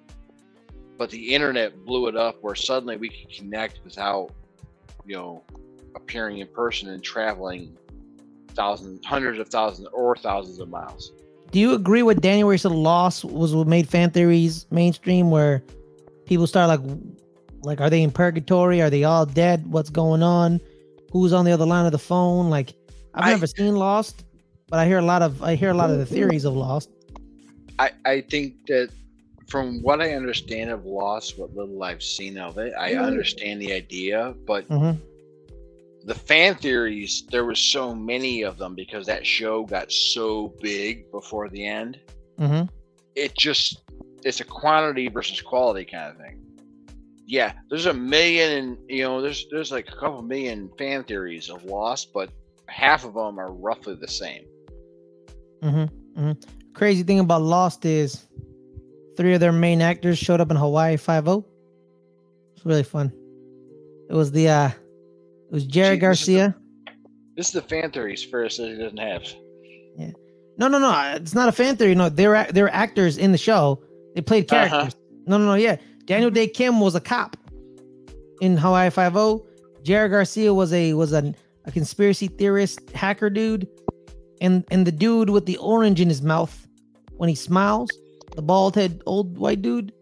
But the internet blew it up where suddenly we could connect without, you know, appearing in person and traveling thousands, hundreds of thousands, or thousands of miles. Do you agree with Daniel where he said Lost was what made fan theories mainstream, where people start like, like, are they in purgatory? Are they all dead? What's going on? Who's on the other line of the phone? Like, I've I, never seen Lost, but I hear a lot of I hear a lot of the theories of Lost. I I think that from what I understand of Lost, what little I've seen of it, I mm-hmm. understand the idea, but mm-hmm the fan theories there were so many of them because that show got so big before the end mm-hmm. it just it's a quantity versus quality kind of thing yeah there's a million and you know there's there's like a couple million fan theories of lost but half of them are roughly the same mm-hmm. Mm-hmm. crazy thing about lost is three of their main actors showed up in hawaii 5 it's really fun it was the uh it was Jerry Garcia. This is, the, this is the fan theories first that he doesn't have. Yeah. No, no, no. It's not a fan theory. No, they're they're actors in the show. They played uh-huh. characters. Uh-huh. No, no, no. Yeah, Daniel Dae Kim was a cop in Hawaii Five O. Jerry Garcia was a was a, a conspiracy theorist hacker dude, and and the dude with the orange in his mouth when he smiles, the bald head old white dude.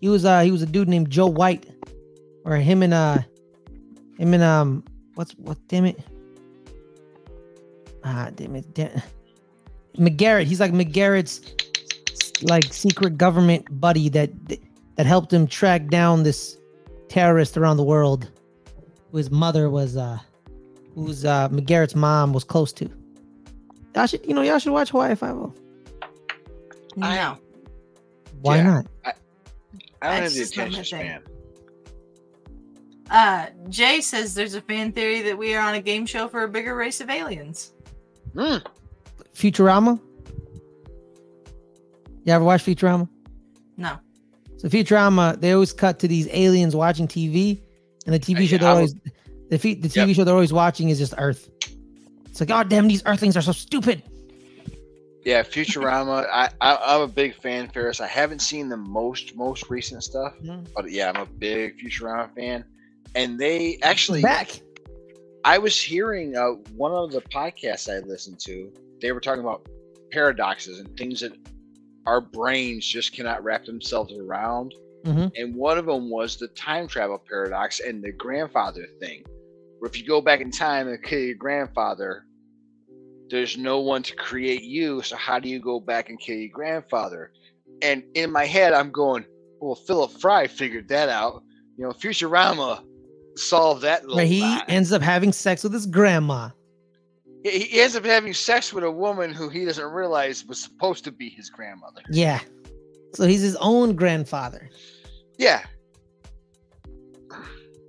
He was uh he was a dude named Joe White, or him and uh him and um, what's what? Damn it! Ah, damn it! Damn. McGarrett. He's like McGarrett's like secret government buddy that that helped him track down this terrorist around the world, whose mother was uh, whose uh McGarrett's mom was close to. Y'all should, you know, y'all should watch Hawaii Five O. I know. Why yeah, not? I, I don't have the attention span. Uh, Jay says there's a fan theory that we are on a game show for a bigger race of aliens. Mm. Futurama. You ever watch Futurama? No. So Futurama, they always cut to these aliens watching TV, and the TV show they're always the, the TV yep. show they're always watching is just Earth. It's like, oh damn, these Earthlings are so stupid. Yeah, Futurama. I, I am a big fan, Fares. I haven't seen the most most recent stuff, mm-hmm. but yeah, I'm a big Futurama fan and they actually back. I was hearing uh, one of the podcasts I listened to. They were talking about paradoxes and things that our brains just cannot wrap themselves around. Mm-hmm. And one of them was the time travel paradox and the grandfather thing. Where if you go back in time and kill your grandfather, there's no one to create you. So how do you go back and kill your grandfather? And in my head, I'm going, well, Philip Fry figured that out. You know, Futurama solved that. Where he lie. ends up having sex with his grandma. He, he ends up having sex with a woman who he doesn't realize was supposed to be his grandmother. Yeah. So he's his own grandfather. Yeah.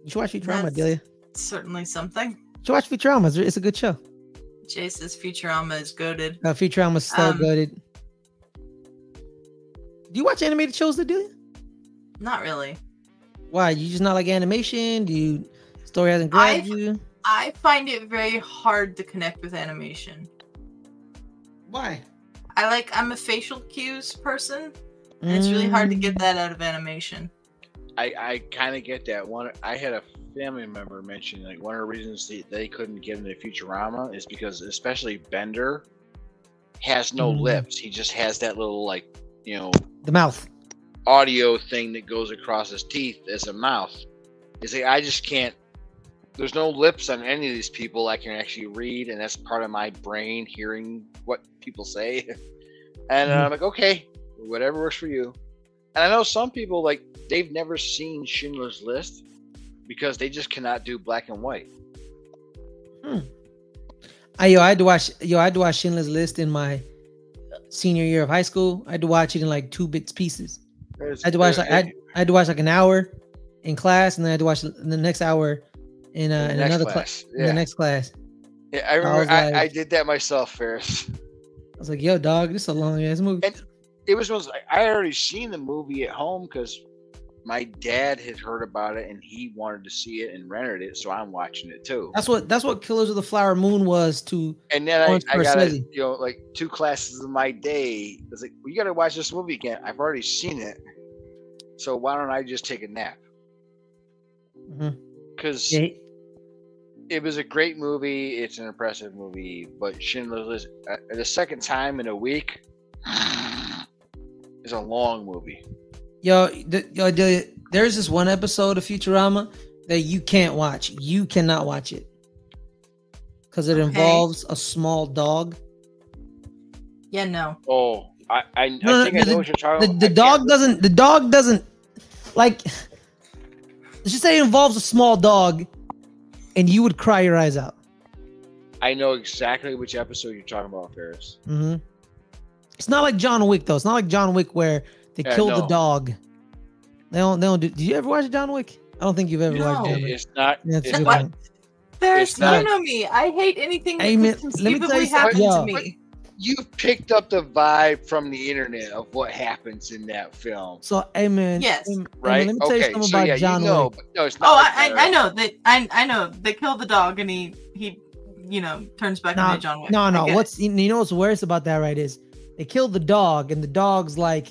You should watch Futurama, That's Delia. Certainly something. You should watch Futurama. It's a good show. Jay says Futurama is goaded. Uh, Futurama is so um, goaded. Do you watch animated shows, Delia? Not really. Why? You just not like animation? Do you story hasn't grabbed you? I find it very hard to connect with animation. Why? I like I'm a facial cues person, and mm. it's really hard to get that out of animation. I, I kind of get that. One, I had a family member mention like one of the reasons they, they couldn't get into Futurama is because especially Bender has no mm. lips. He just has that little like you know the mouth audio thing that goes across his teeth as a mouth. You see, I just can't. There's no lips on any of these people I can actually read, and that's part of my brain hearing what people say. And mm-hmm. I'm like, okay, whatever works for you. And I know some people like they've never seen Schindler's List because they just cannot do black and white. Hmm. I yo, I had to watch yo, I had to watch Schindler's List in my senior year of high school. I had to watch it in like two bits pieces. I had to watch like I, I had to watch like an hour in class, and then I had to watch the next hour in, uh, in, in another class. Cl- yeah. In the next class. Yeah, I remember. I, I, like, I, did that myself, Fares. I was like, "Yo, dog, this is a long ass movie." And it was was I already seen the movie at home because my dad had heard about it and he wanted to see it and rented it, so I'm watching it too. That's what that's what Killers of the Flower Moon was to. And then I, I got you know like two classes of my day. I was like, well, you got to watch this movie again. I've already seen it, so why don't I just take a nap? Because mm-hmm. yeah. It was a great movie. It's an impressive movie, but Schindler's List uh, the second time in a week is a long movie. Yo, the, yo, the, there's this one episode of Futurama that you can't watch. You cannot watch it because it okay. involves a small dog. Yeah, no. Oh, I, I, no, I think no, I know the, what you're talking the. The dog doesn't. The dog doesn't like. Let's just say it involves a small dog, and you would cry your eyes out. I know exactly which episode you're talking about, Fares. Mm-hmm. It's not like John Wick though. It's not like John Wick where they yeah, killed no. the dog. They don't. They don't do. Did you ever watch John Wick? I don't think you've ever no. watched John Wick. It's not. That's it's not. There's you know me. I hate anything that Amen. let me tell happen to me. You picked up the vibe from the internet of what happens in that film. So, Amen. Yes. Amen, right. Let me tell okay. you something so, about yeah, John you know, Wick. No, it's not oh, like I, I, I know that. I I know they killed the dog and he he you know turns back no, into John Wick. No, no. What's you know what's worse about that? Right is they killed the dog, and the dog's like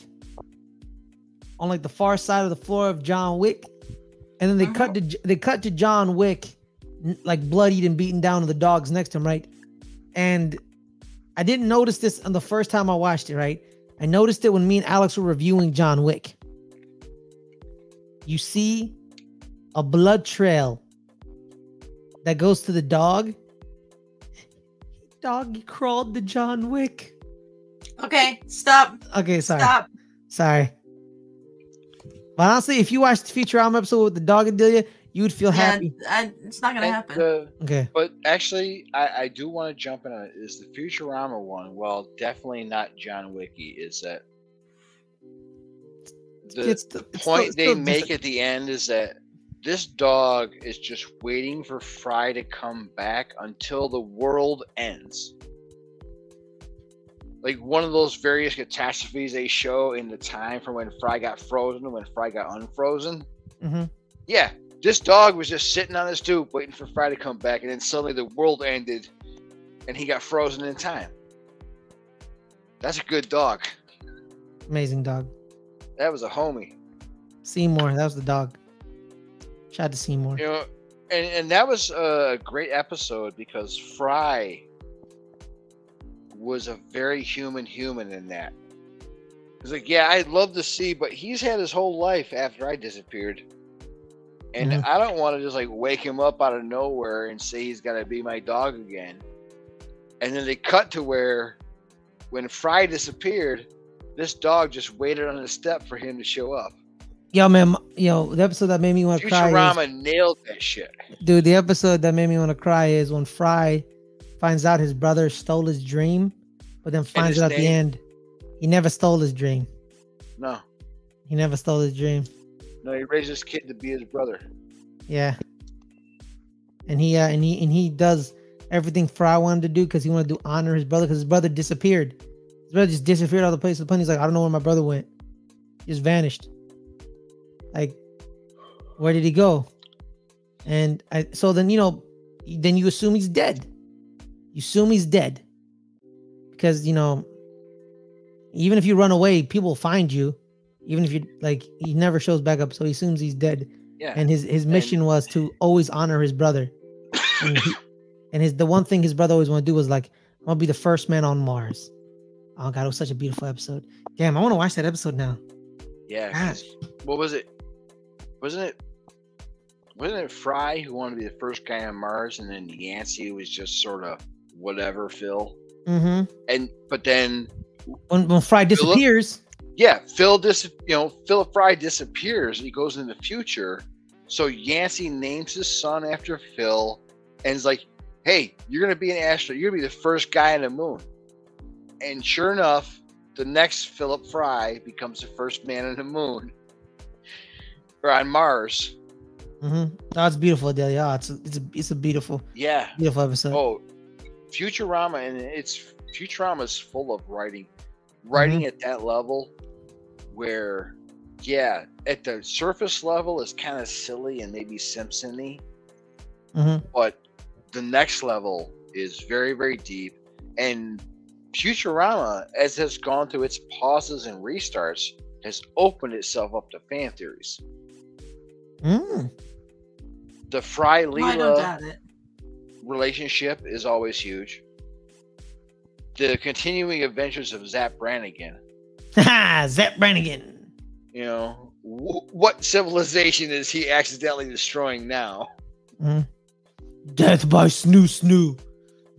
on like the far side of the floor of John Wick, and then they uh-huh. cut to they cut to John Wick, like bloodied and beaten down, to the dogs next to him, right? And I didn't notice this on the first time I watched it, right? I noticed it when me and Alex were reviewing John Wick. You see a blood trail that goes to the dog. Dog crawled to John Wick. Okay, stop. Okay, sorry. Stop. Sorry. But honestly, if you watched the Futurama episode with the dog and Delia, you would feel yeah, happy. I, it's not gonna and happen. The, okay. But actually, I, I do want to jump in on it. Is the Futurama one? Well, definitely not John Wicky. Is that the, it's, the, the point still, they make at the end is that this dog is just waiting for Fry to come back until the world ends like one of those various catastrophes they show in the time from when Fry got frozen and when Fry got unfrozen. Mm-hmm. Yeah, this dog was just sitting on his stoop waiting for Fry to come back, and then suddenly the world ended, and he got frozen in time. That's a good dog. Amazing dog. That was a homie. Seymour, that was the dog. Shout out to Seymour. You know, and and that was a great episode because Fry was a very human human in that. He's like, yeah, I'd love to see, but he's had his whole life after I disappeared. And mm-hmm. I don't want to just like wake him up out of nowhere and say he's got to be my dog again. And then they cut to where when Fry disappeared, this dog just waited on the step for him to show up. Yo, man, yo, the episode that made me want to cry. Futurama is, nailed that shit. Dude, the episode that made me want to cry is when Fry finds out his brother stole his dream, but then finds out at the end he never stole his dream. No. He never stole his dream. No, he raised his kid to be his brother. Yeah. And he uh, and he and he does everything Fry wanted to do because he wanted to honor his brother because his brother disappeared. His brother just disappeared out of the place. The point he's like, I don't know where my brother went. He just vanished. Like, where did he go? And I so then you know, then you assume he's dead. You assume he's dead. Because, you know, even if you run away, people find you. Even if you like he never shows back up, so he assumes he's dead. Yeah. And his his mission and... was to always honor his brother. and, he, and his the one thing his brother always wanted to do was like, I'm gonna be the first man on Mars. Oh god, it was such a beautiful episode. Damn, I want to watch that episode now. Yeah. What was it? Wasn't it wasn't it Fry who wanted to be the first guy on Mars, and then Yancey was just sort of whatever Phil. Mm-hmm. And but then when when Fry disappears, yeah, Phil dis you know Philip Fry disappears. and He goes in the future. So Yancey names his son after Phil, and is like, "Hey, you're gonna be an astronaut. You're gonna be the first guy on the moon." And sure enough, the next Philip Fry becomes the first man on the moon. or on Mars. Mm-hmm. Oh, beautiful, Delia. Oh, it's a, it's a it's a beautiful, yeah, beautiful episode. Oh, Futurama, and it's Futurama is full of writing, writing mm-hmm. at that level, where, yeah, at the surface level is kind of silly and maybe Simpsony, mm-hmm. but the next level is very very deep, and Futurama, as has gone through its pauses and restarts, has opened itself up to fan theories. Mm. The Fry Leela relationship is always huge. The continuing adventures of Zapp Brannigan. Zapp Brannigan. You know, w- what civilization is he accidentally destroying now? Mm. Death by Snoo Snoo.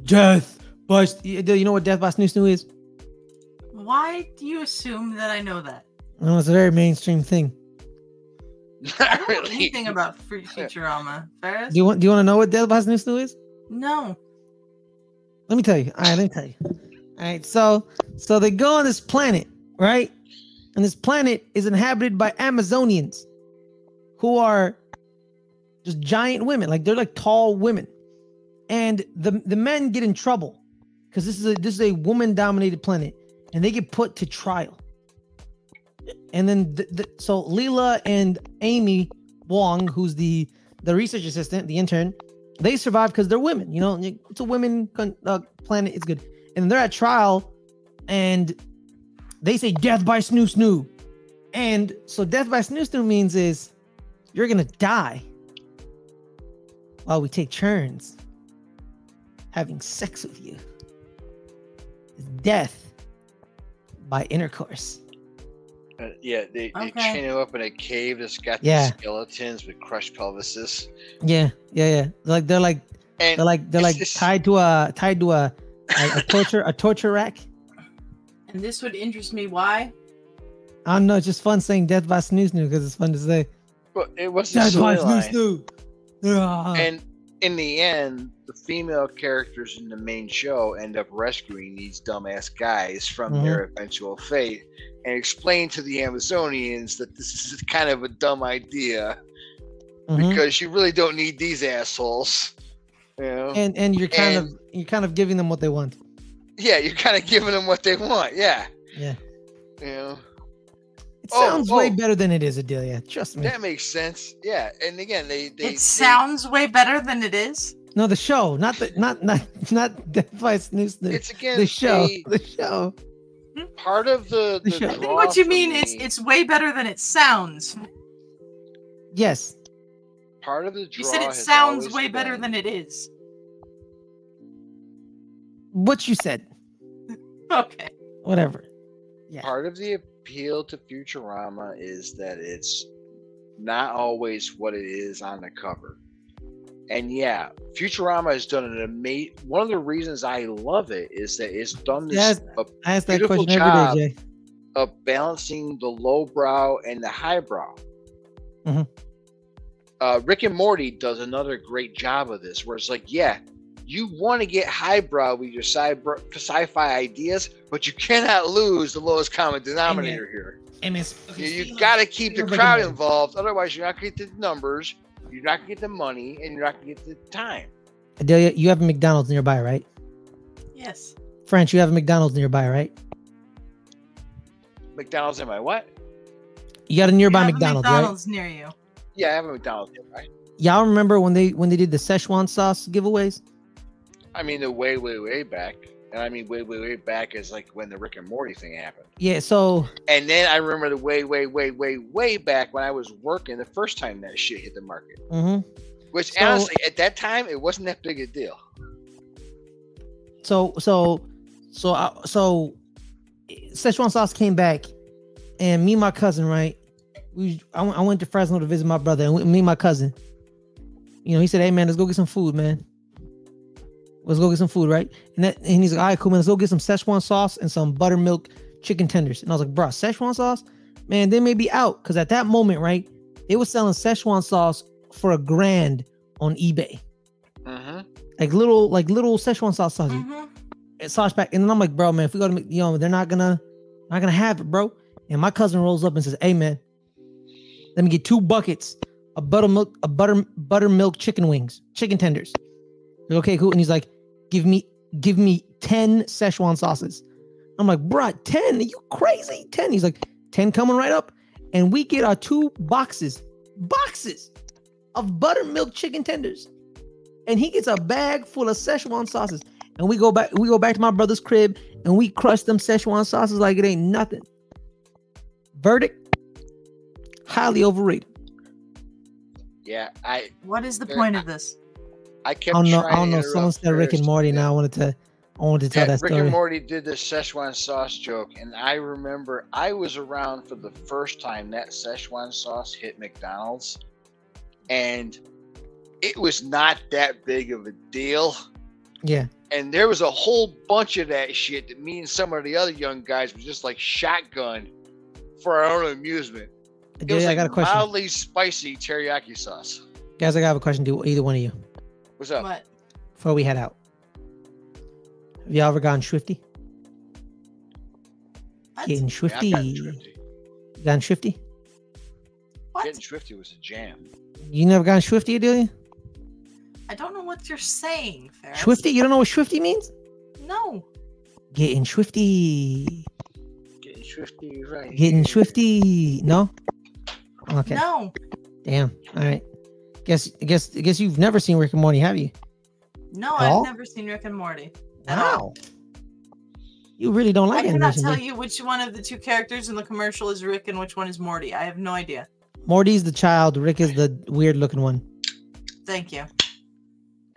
Death by. You know what Death by Snoo Snoo is? Why do you assume that I know that? Well, it's a very mainstream thing. I don't know anything about Futurama. Fares? Do you want Do you want to know what Death by Snoo is? No. Let me tell you. All right, let me tell you. All right, so so they go on this planet, right? And this planet is inhabited by Amazonians, who are just giant women. Like they're like tall women, and the the men get in trouble because this is a this is a woman dominated planet, and they get put to trial and then the, the, so Leela and Amy Wong, who's the the research assistant, the intern, they survive because they're women. You know, it's a women uh, planet. It's good, and they're at trial, and they say death by snoo snoo, and so death by snoo snoo means is you're gonna die while we take turns having sex with you. It's death by intercourse. Uh, yeah, they, they okay. chain him up in a cave that's got yeah. skeletons with crushed pelvises. Yeah, yeah, yeah. Like they're like and they're like they're like just... tied to a tied to a a, a torture a torture rack. And this would interest me. Why? I don't know. It's just fun saying "death by snoo snoo" because it's fun to say. But it was death by snoo snoo. And in the end, the female characters in the main show end up rescuing these dumbass guys from mm-hmm. their eventual fate and explain to the Amazonians that this is kind of a dumb idea mm-hmm. because you really don't need these assholes. You know? And and you're kind and, of you're kind of giving them what they want. Yeah, you're kind of giving them what they want. Yeah. Yeah. You know. It oh, sounds oh, way oh. better than it is, Adelia. Trust me. That makes sense. Yeah, and again, they. they it sounds way better than it is. No, the show, not the not not not Death by Snooze. It's again the show. They, the show. Part of the, the, I think what you mean me, is it's way better than it sounds. Yes. Part of the You said it sounds way been... better than it is. What you said. okay. Whatever. Yeah. Part of the appeal to Futurama is that it's not always what it is on the cover. And yeah, Futurama has done an amazing. One of the reasons I love it is that it's done this yes, I ask that question every day, Jay. of balancing the lowbrow and the highbrow. Mm-hmm. Uh, Rick and Morty does another great job of this, where it's like, yeah, you want to get highbrow with your sci- fi ideas, but you cannot lose the lowest common denominator here. And you, you got to keep the crowd involved, otherwise you're not going to get the numbers you're not gonna get the money, and you're not gonna get the time. Adelia, you have a McDonald's nearby, right? Yes. French, you have a McDonald's nearby, right? McDonald's in my what? You got a nearby McDonald's, McDonald's right? near you. Yeah, I have a McDonald's nearby. Y'all remember when they when they did the Szechuan sauce giveaways? I mean, the way, way, way back. And I mean, way, way, way back is like when the Rick and Morty thing happened. Yeah. So. And then I remember the way, way, way, way, way back when I was working the first time that shit hit the market. Mm-hmm. Which so, honestly, at that time, it wasn't that big a deal. So, so, so, uh, so, Szechuan sauce came back, and me and my cousin, right? We, I, I went to Fresno to visit my brother, and me and my cousin. You know, he said, "Hey man, let's go get some food, man." Let's go get some food, right? And that, and he's like, all right, cool, man. Let's go get some Szechuan sauce and some buttermilk chicken tenders. And I was like, bro, Szechuan sauce, man, they may be out because at that moment, right, they were selling Szechuan sauce for a grand on eBay. Uh-huh. Like little, like little Szechuan sauce sauce, mm-hmm. sauce pack. And then I'm like, bro, man, if we go to, you know, they're not gonna, not gonna have it, bro. And my cousin rolls up and says, hey, man, Let me get two buckets of buttermilk, a butter buttermilk chicken wings, chicken tenders. Like, okay, cool. And he's like, give me, give me 10 Szechuan sauces. I'm like, bruh, 10? Are you crazy? 10. He's like, 10 coming right up. And we get our two boxes, boxes of buttermilk chicken tenders. And he gets a bag full of Szechuan sauces. And we go back, we go back to my brother's crib and we crush them Szechuan sauces like it ain't nothing. Verdict, highly overrated. Yeah, I. What is the point of this? I kept. I don't know. I don't know. Someone said Rick and Morty. Now I wanted to. I wanted to tell yeah, that Rick story. and Morty did the Szechuan sauce joke, and I remember I was around for the first time that Szechuan sauce hit McDonald's, and it was not that big of a deal. Yeah. And there was a whole bunch of that shit that me and some of the other young guys were just like shotgun for our own amusement. It yeah, was like I got a question. Mildly spicy teriyaki sauce. Guys, I got a question to either one of you. What's up? What? Before we head out, have y'all ever gone swifty? Getting swifty. Yeah, I've swifty. Gone swifty? What? Getting swifty was a jam. You never gone swifty, you? I don't know what you're saying, Fares. Swifty? You don't know what swifty means? No. Getting swifty. Getting swifty, right? Getting swifty. No? Okay. No. Damn. All right. Guess guess guess you've never seen Rick and Morty, have you? No, At I've all? never seen Rick and Morty. At all. You really don't like it. I like cannot animation. tell do you? you which one of the two characters in the commercial is Rick and which one is Morty. I have no idea. Morty's the child, Rick is the weird looking one. Thank you.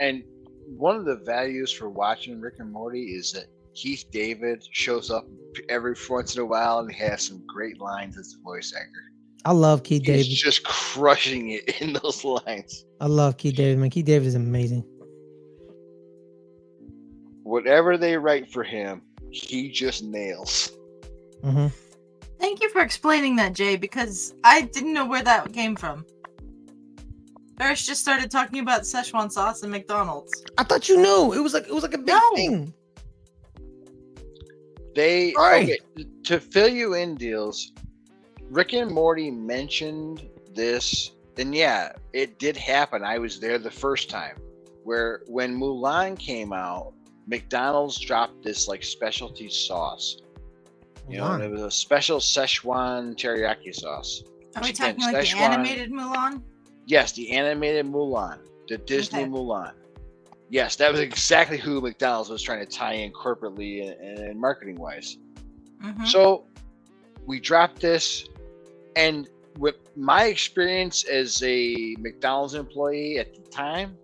And one of the values for watching Rick and Morty is that Keith David shows up every once in a while and has some great lines as a voice actor. I love Keith He's David. just crushing it in those lines. I love Keith David, man. Keith David is amazing. Whatever they write for him, he just nails. hmm Thank you for explaining that, Jay, because I didn't know where that came from. Fares just started talking about Szechuan sauce and McDonald's. I thought you knew. It was like it was like a big No. thing. They Right. okay, to fill you in deals. Rick and Morty mentioned this, and yeah, it did happen. I was there the first time, where when Mulan came out, McDonald's dropped this like specialty sauce. You know, it was a special Szechuan teriyaki sauce. Are we Again, talking like the animated Mulan? Yes, the animated Mulan, the Disney Okay. Mulan. Yes, that was exactly who McDonald's was trying to tie in corporately and, and marketing wise. hmm So we dropped this, and with my experience as a McDonald's employee at the time,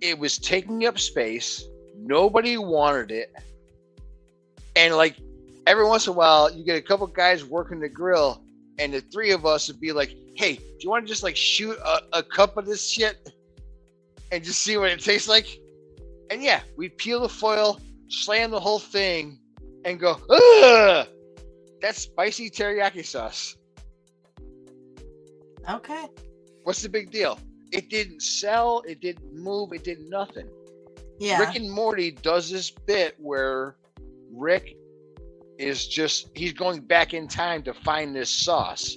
it was taking up space. Nobody wanted it. And like every once in a while, you get a couple guys working the grill, and the three of us would be like, hey, do you want to just like shoot a, a cup of this shit and just see what it tastes like? And yeah, we peel the foil, slam the whole thing, and go, ugh, that's spicy teriyaki sauce. Okay. What's the big deal? It didn't sell, it didn't move, it did nothing. Yeah. Rick and Morty does this bit where Rick is just he's going back in time to find this sauce.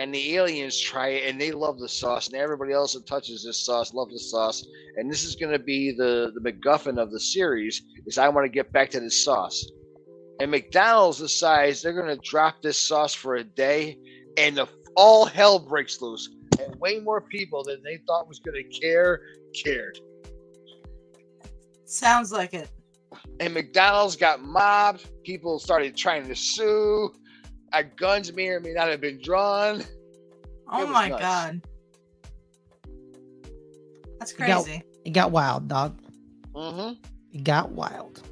And the aliens try it and they love the sauce, and everybody else that touches this sauce loves the sauce. And this is gonna be the, the MacGuffin of the series is I want to get back to this sauce. And McDonald's decides they're gonna drop this sauce for a day, and the, all hell breaks loose. And way more people than they thought was gonna care cared. Sounds like it. and McDonald's got mobbed. People started trying to sue. Uh, guns may or may not have been drawn. Oh was my nuts. god. That's It got- crazy. It got wild, dog. Mm-hmm. It got wild.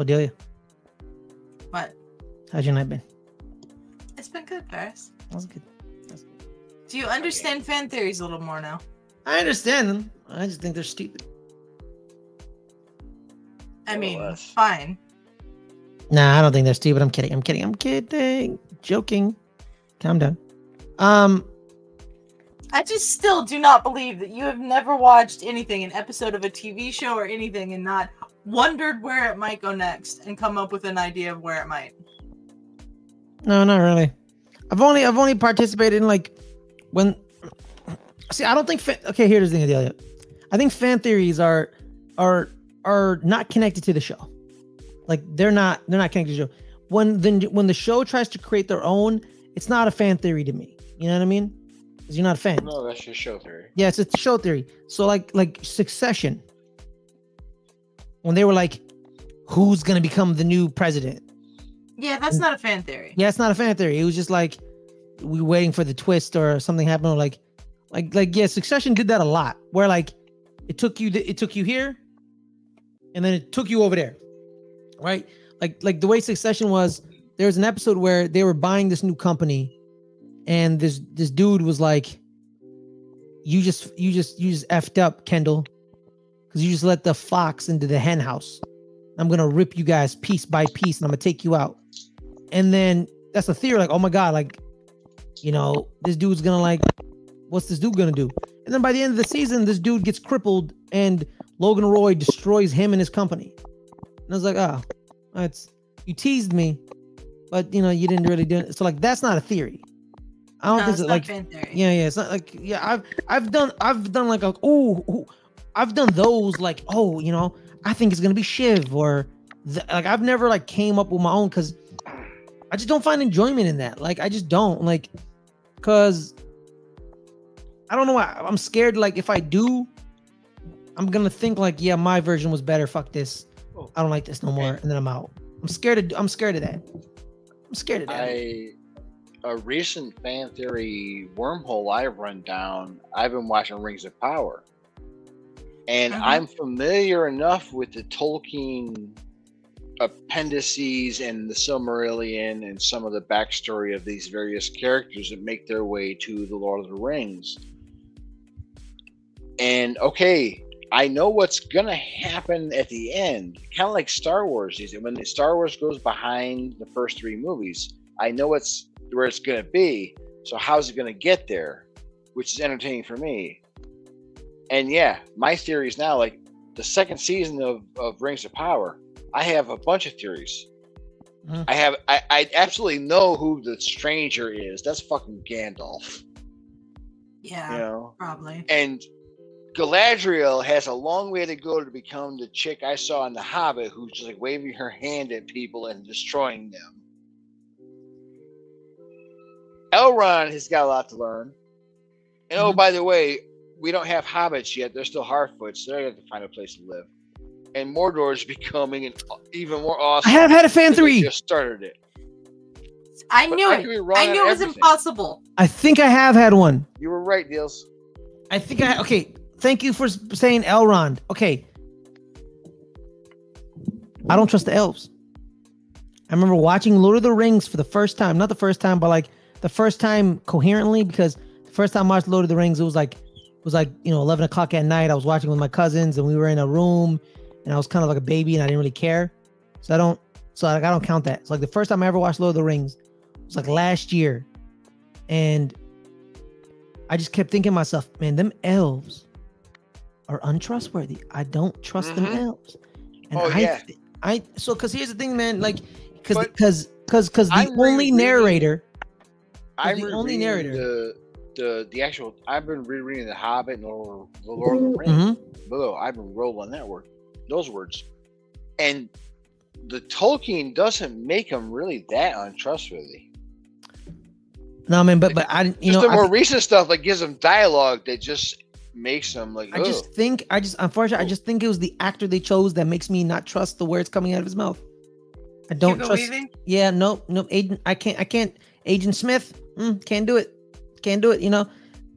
So Delia, What? how's your night been? It's been good, Fares. That was good. That's good. Do you understand fan theories a little more now? I understand them. I just think they're stupid. I mean, less. fine. Nah, I don't think they're stupid. I'm kidding. I'm kidding. I'm kidding. Joking. Calm down. Um, I just still do not believe that you have never watched anything, an episode of a TV show or anything, and not wondered where it might go next and come up with an idea of where it might. No, not really. I've only I've only participated in like when. See, I don't think. Fa- okay, here's the thing. The I think fan theories are are are not connected to the show. Like they're not they're not connected to the show. When then when the show tries to create their own, it's not a fan theory to me. You know what I mean? Because you're not a fan. No, that's just show theory. Yeah, it's a show theory. So like like Succession, when they were like, "Who's gonna become the new president?" Yeah, that's not a fan theory. Yeah, it's not a fan theory. It was just like we waiting for the twist or something happened. Or like, like, like yeah, Succession did that a lot. Where like it took you, it took you here, and then it took you over there, right? Like, like the way Succession was. There was an episode where they were buying this new company, and this this dude was like, "You just, you just, you just effed up, Kendall, because you just let the fox into the hen house. I'm gonna rip you guys piece by piece, and I'm gonna take you out." And then that's a theory, like, oh my god, like, you know, this dude's gonna like, what's this dude gonna do? And then by the end of the season, this dude gets crippled, and Logan Roy destroys him and his company. And I was like, oh, that's you teased me, but you know, you didn't really do it. So like, that's not a theory. I don't No, think it's like, fan theory. yeah, yeah, it's not like, yeah, I've I've done I've done like a oh, I've done those like oh, you know, I think it's gonna be Shiv or the, like I've never like came up with my own because I just don't find enjoyment in that. Like I just don't like because I don't know why I'm scared. Like if I do, I'm gonna think like yeah, my version was better. Fuck this. Oh. I don't like this no more, and then I'm out. I'm scared of I'm scared of that. I'm scared of that. I a recent fan theory wormhole I've run down. I've been watching Rings of Power, and Mhm. I'm familiar enough with the Tolkien appendices and the Silmarillion and some of the backstory of these various characters that make their way to the Lord of the Rings. And okay, I know what's gonna happen at the end, kind of like Star Wars is. When Star Wars goes behind the first three movies, I know it's where it's gonna be. So how's it gonna get there? Which is entertaining for me. And yeah, my theory is now like the second season of, of Rings of Power. I have a bunch of theories. Mhm. I have I, I absolutely know who the stranger is. That's fucking Gandalf. Yeah, You know? probably. And Galadriel has a long way to go to become the chick I saw in The Hobbit who's just like waving her hand at people and destroying them. Elrond has got a lot to learn. And oh, Mhm. by the way, we don't have hobbits yet. They're still Harfoots. So they're going to find a place to live. And Mordor is becoming an even more awesome. I have had a fan three. they. Just started it. I But knew I it. could be wrong I knew it was everything. impossible. I think I have had one. You were right, Deals. I think I okay. Thank you for saying Elrond. Okay. I don't trust the elves. I remember watching Lord of the Rings for the first time. Not the first time, but like the first time coherently because the first time I watched Lord of the Rings, it was like it was like you know 11 o'clock at night. I was watching with my cousins and we were in a room and I was kind of like a baby and I didn't really care. So I don't so like I don't count that. It's like the first time I ever watched Lord of the Rings was like last year, and I just kept thinking to myself, man, them elves are untrustworthy. I don't trust them Mhm. elves. And Oh, I, yeah. I so because here's the thing, man, like because because because because the I'm only narrator. I'm the only narrator. The, the the actual. I've been rereading The Hobbit and the Lord, the Lord of the Rings. Mhm. Below, I've been rolling that word, those words, and the Tolkien doesn't make them really that untrustworthy. No, I man, but but I you just know, the more thi- recent stuff that gives them dialogue that just makes them like. I just think I just unfortunately I just think it was the actor they chose that makes me not trust the words coming out of his mouth. I don't Hugo trust. Weaving? Yeah, no, no, Agent. I can't. I can't. Agent Smith. Mm, can't do it. Can't do it. You know.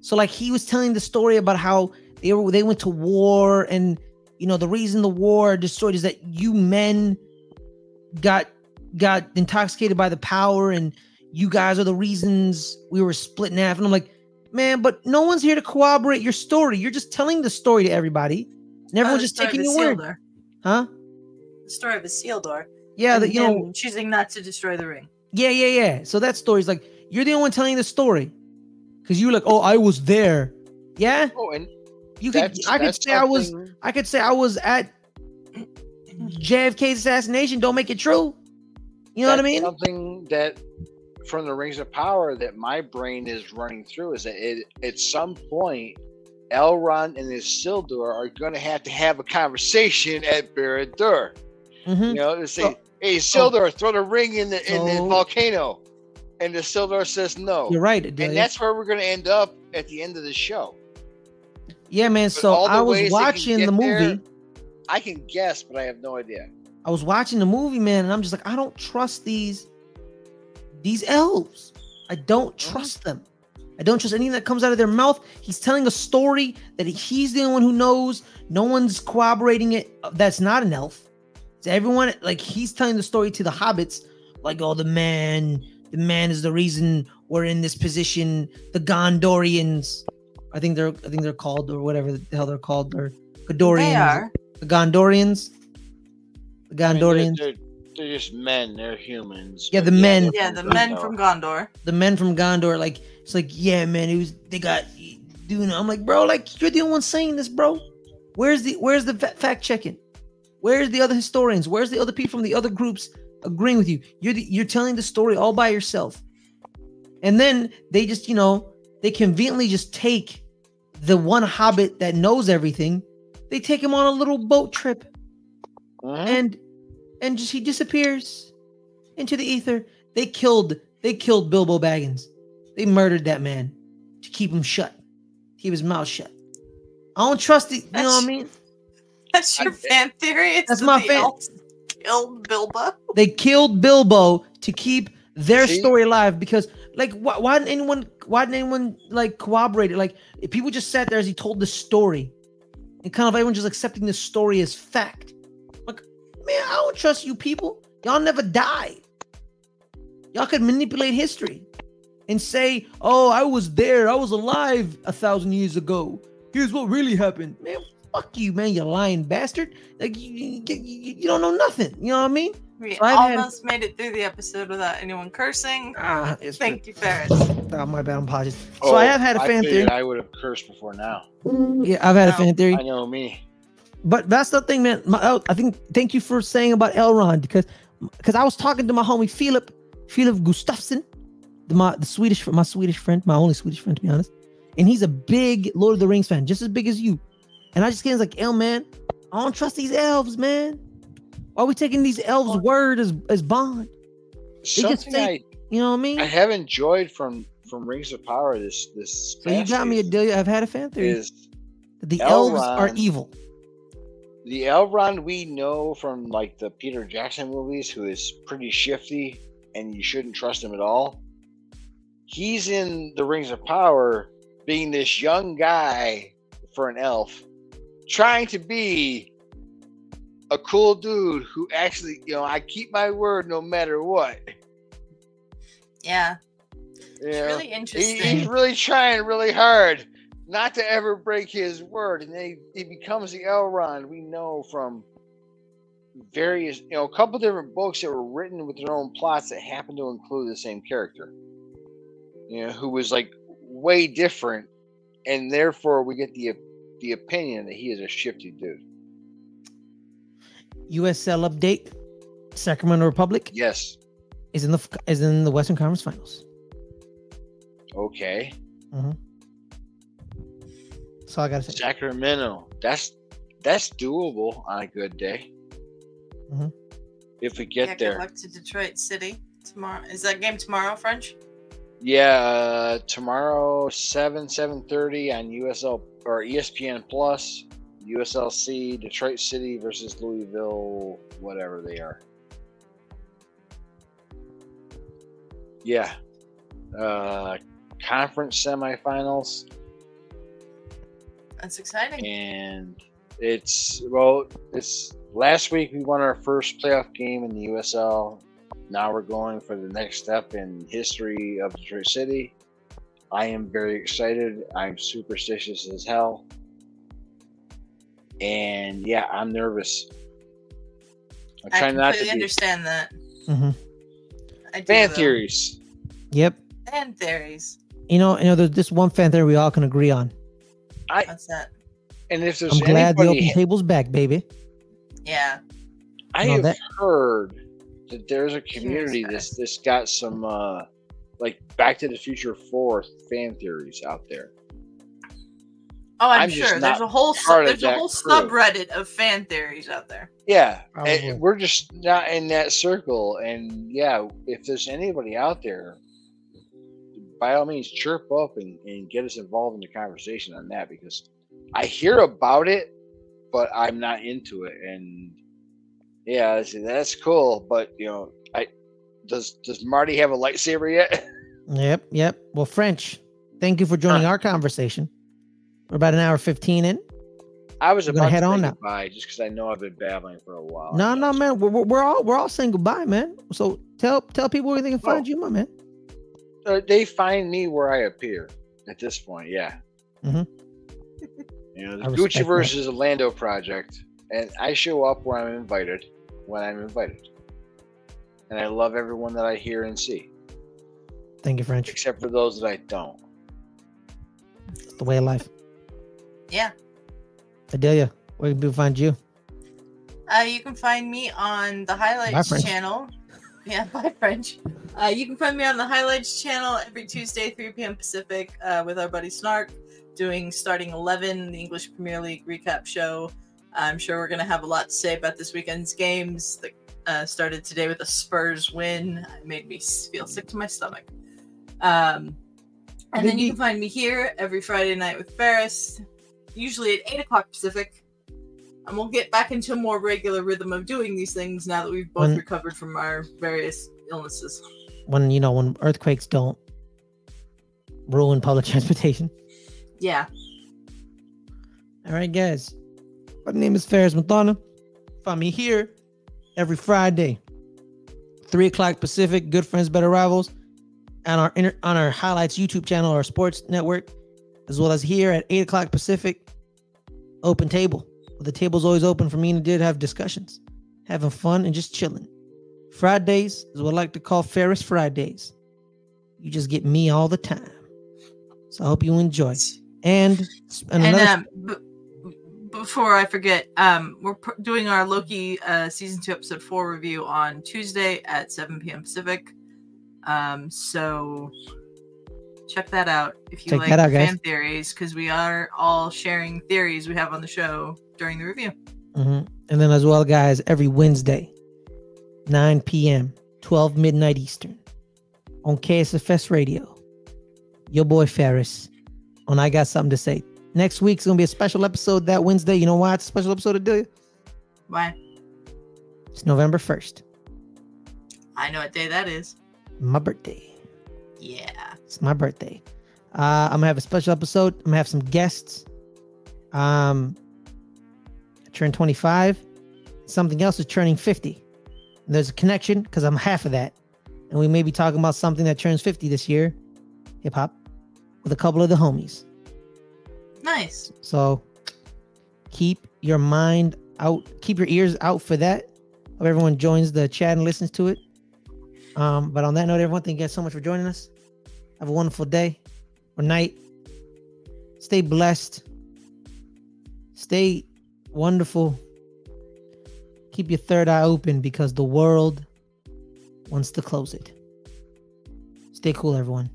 So like he was telling the story about how they were they went to war and you know the reason the war destroyed is that you men got got intoxicated by the power and you guys are the reasons we were split in half and I'm like man but no one's here to corroborate your story you're just telling the story to everybody and everyone's oh, the just taking your word Isildur. huh The story of Isildur. yeah and that you know choosing not to destroy the ring. Yeah, yeah, yeah. So that story's like you're the only one telling the story because you're like, oh, I was there. Yeah, Oh, and you could. I could say I was. something- I could say I was at JFK's assassination. Don't make it true. You know what I mean? Something that from the Rings of Power that my brain is running through is that it, at some point, Elrond and Isildur are going to have to have a conversation at Barad-dûr. Mm-hmm. You know, to say, oh. "Hey, Isildur, oh. throw the ring in the in oh. the volcano," and Isildur says no. You're right, and that's where we're going to end up at the end of the show. Yeah, man. But so I was watching the movie. There, I can guess, but I have no idea. I was watching the movie, man, and I'm just like, I don't trust these these elves. I don't mm-hmm. trust them. I don't trust anything that comes out of their mouth. He's telling a story that he's the only one who knows. No one's corroborating it. That's not an elf. It's everyone like he's telling the story to the hobbits, like, oh, the man, the man is the reason we're in this position. The Gondorians, I think they're, I think they're called or whatever the hell they're called, or Gondorians. They are. The Gondorians. The Gondorians. I mean, they're, they're, they're just men. They're humans. Yeah, the men. Yeah, the men from Gondor. The men from Gondor. Like it's like, yeah, man. It was they got doing. I'm like, bro, like you're the only one saying this, bro. Where's the Where's the fact checking? Where's the other historians? Where's the other people from the other groups agreeing with you? You're the, you're telling the story all by yourself, and then they just you know they conveniently just take the one hobbit that knows everything. They take him on a little boat trip, uh-huh. and and just he disappears into the ether. They killed they killed Bilbo Baggins. They murdered that man to keep him shut, keep his mouth shut. I don't trust it. You that's, know what I mean? That's your I, fan theory. It's that's my fan. Killed Bilbo. They killed Bilbo to keep their See? story alive because, like, why, why didn't anyone? Why didn't anyone like corroborate it? Like, if people just sat there as he told the story, and kind of everyone just accepting the story as fact. Like, man, I don't trust you people. Y'all never die. Y'all could manipulate history and say, "Oh, I was there. I was alive a thousand years ago. Here's what really happened." Man, fuck you, man. You lying bastard. Like you, you, you, you don't know nothing. You know what I mean? We so almost had... made it through the episode without anyone cursing. Ah, Thank you, Fares. Oh, my bad. I'm apologies. Oh, so I have had a fan theory. I would have cursed before now. Yeah, I've had no. a fan theory. I know me. But that's the thing, man. My, oh, I think thank you for saying about Elrond because because I was talking to my homie Philip Philip Gustafsson, the, my the Swedish my Swedish friend, my only Swedish friend to be honest, and he's a big Lord of the Rings fan, just as big as you. And I just get like, "El man, I don't trust these elves, man. Why are we taking these elves' word as as bond? They Something say, I, you know what I mean? I have enjoyed from from Rings of Power this this. So you got me a deal. I've had a fan theory. Is the elves are evil. The Elrond we know from like the Peter Jackson movies, who is pretty shifty and you shouldn't trust him at all. He's in the Rings of Power, being this young guy for an elf, trying to be a cool dude who actually, you know, I keep my word no matter what. Yeah. It's really interesting. He, he's really trying really hard not to ever break his word. And then he, he becomes the Elrond we know from various, you know, a couple different books that were written with their own plots that happen to include the same character. You know, who was like way different, and therefore we get the the opinion that he is a shifty dude. USL update: Sacramento Republic. Yes. Is in the is in the Western Conference Finals. Okay. Mm-hmm. So I gotta say. Sacramento. That's that's doable on a good day. Mm-hmm. If we get yeah, there. Good luck to Detroit City tomorrow. Is that game tomorrow, French? Yeah, uh, tomorrow seven seven thirty on USL or ESPN Plus. USLC Detroit City versus Louisville, whatever they are. Yeah, uh, conference semifinals. That's exciting. And it's well, it's last week we won our first playoff game in the USL. Now we're going for the next step in history of Detroit City. I am very excited. I'm superstitious as hell. And yeah, I'm nervous. I'm trying not to be... understand that. Mm-hmm. I do, fan though. theories. Yep. Fan theories. You know, you know, there's this one fan theory we all can agree on. I, What's that? And if there's I'm glad the open table's back, baby. Yeah. I have that... heard that there's a community that's this got some uh like Back to the Future Four fan theories out there. Oh, I'm, I'm sure there's a whole sub, there's a whole crew. subreddit of fan theories out there. Yeah, and we're just not in that circle. And yeah, if there's anybody out there, by all means, chirp up and, and get us involved in the conversation on that because I hear about it, but I'm not into it. And yeah, that's cool, but you know, I does does Marty have a lightsaber yet? Yep, yep. Well, French, thank you for joining huh. our conversation. We're about an hour fifteen in. I was We're about to head on now. goodbye just because I know I've been babbling for a while. No, no, man. We're, we're all we're all saying goodbye, man. So tell tell people where they can find oh. you, my man. Uh, they find me where I appear at this point. Yeah. Mm-hmm. You know, the Gucci versus Lando project, and I show up where I'm invited when I'm invited, and I love everyone that I hear and see. Thank you, French. Except for those that I don't. It's the way of life. Yeah. Adelia, where can people find you? Uh, you can find me on the Highlights bye, channel. Yeah, bye, French. Uh, you can find me on the Highlights channel every Tuesday, 3 p.m. Pacific, uh, with our buddy Snark, doing starting 11, the English Premier League recap show. I'm sure we're going to have a lot to say about this weekend's games that uh, started today with a Spurs win. It made me feel sick to my stomach. Um, and then you can find me here every Friday night with Fares, usually at 8 o'clock Pacific. And we'll get back into a more regular rhythm of doing these things now that we've both when, recovered from our various illnesses. When, you know, when earthquakes don't ruin public transportation. Yeah. All right, guys. My name is Fares Muthana. Find me here every Friday, 3 o'clock Pacific, Good Friends, Better Rivals on our inter- on our highlights YouTube channel, our sports network, as well as here at eight o'clock Pacific. Open table. The table's always open for me and did have discussions, having fun and just chilling. Fridays is what I like to call Fares Fridays. You just get me all the time. So I hope you enjoy. And and, and um, b- before I forget, um, we're pr- doing our Loki uh, season two episode four review on Tuesday at 7 p.m. Pacific. Um, so check that out if you check like out, fan theories, because we are all sharing theories we have on the show during the review. Mm-hmm. And then as well, guys, every Wednesday, 9 p.m., 12 midnight Eastern, on KSFS Radio, your boy Fares, on I Got Something to Say. Next week's gonna be a special episode that Wednesday. You know why it's a special episode, Adelia? Why? It's November 1st. I know what day that is my birthday. Yeah. It's my birthday. Uh, I'm gonna have a special episode. I'm gonna have some guests. Um, I turned 25. Something else is turning 50. And there's a connection because I'm half of that, and we may be talking about something that turns 50 this year, hip hop, with a couple of the homies. Nice. So keep your mind out, keep your ears out for that. Hope everyone joins the chat and listens to it. Um, but on that note, everyone, thank you guys so much for joining us. Have a wonderful day or night. Stay blessed. Stay wonderful. Keep your third eye open because the world wants to close it. Stay cool, everyone.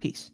Peace.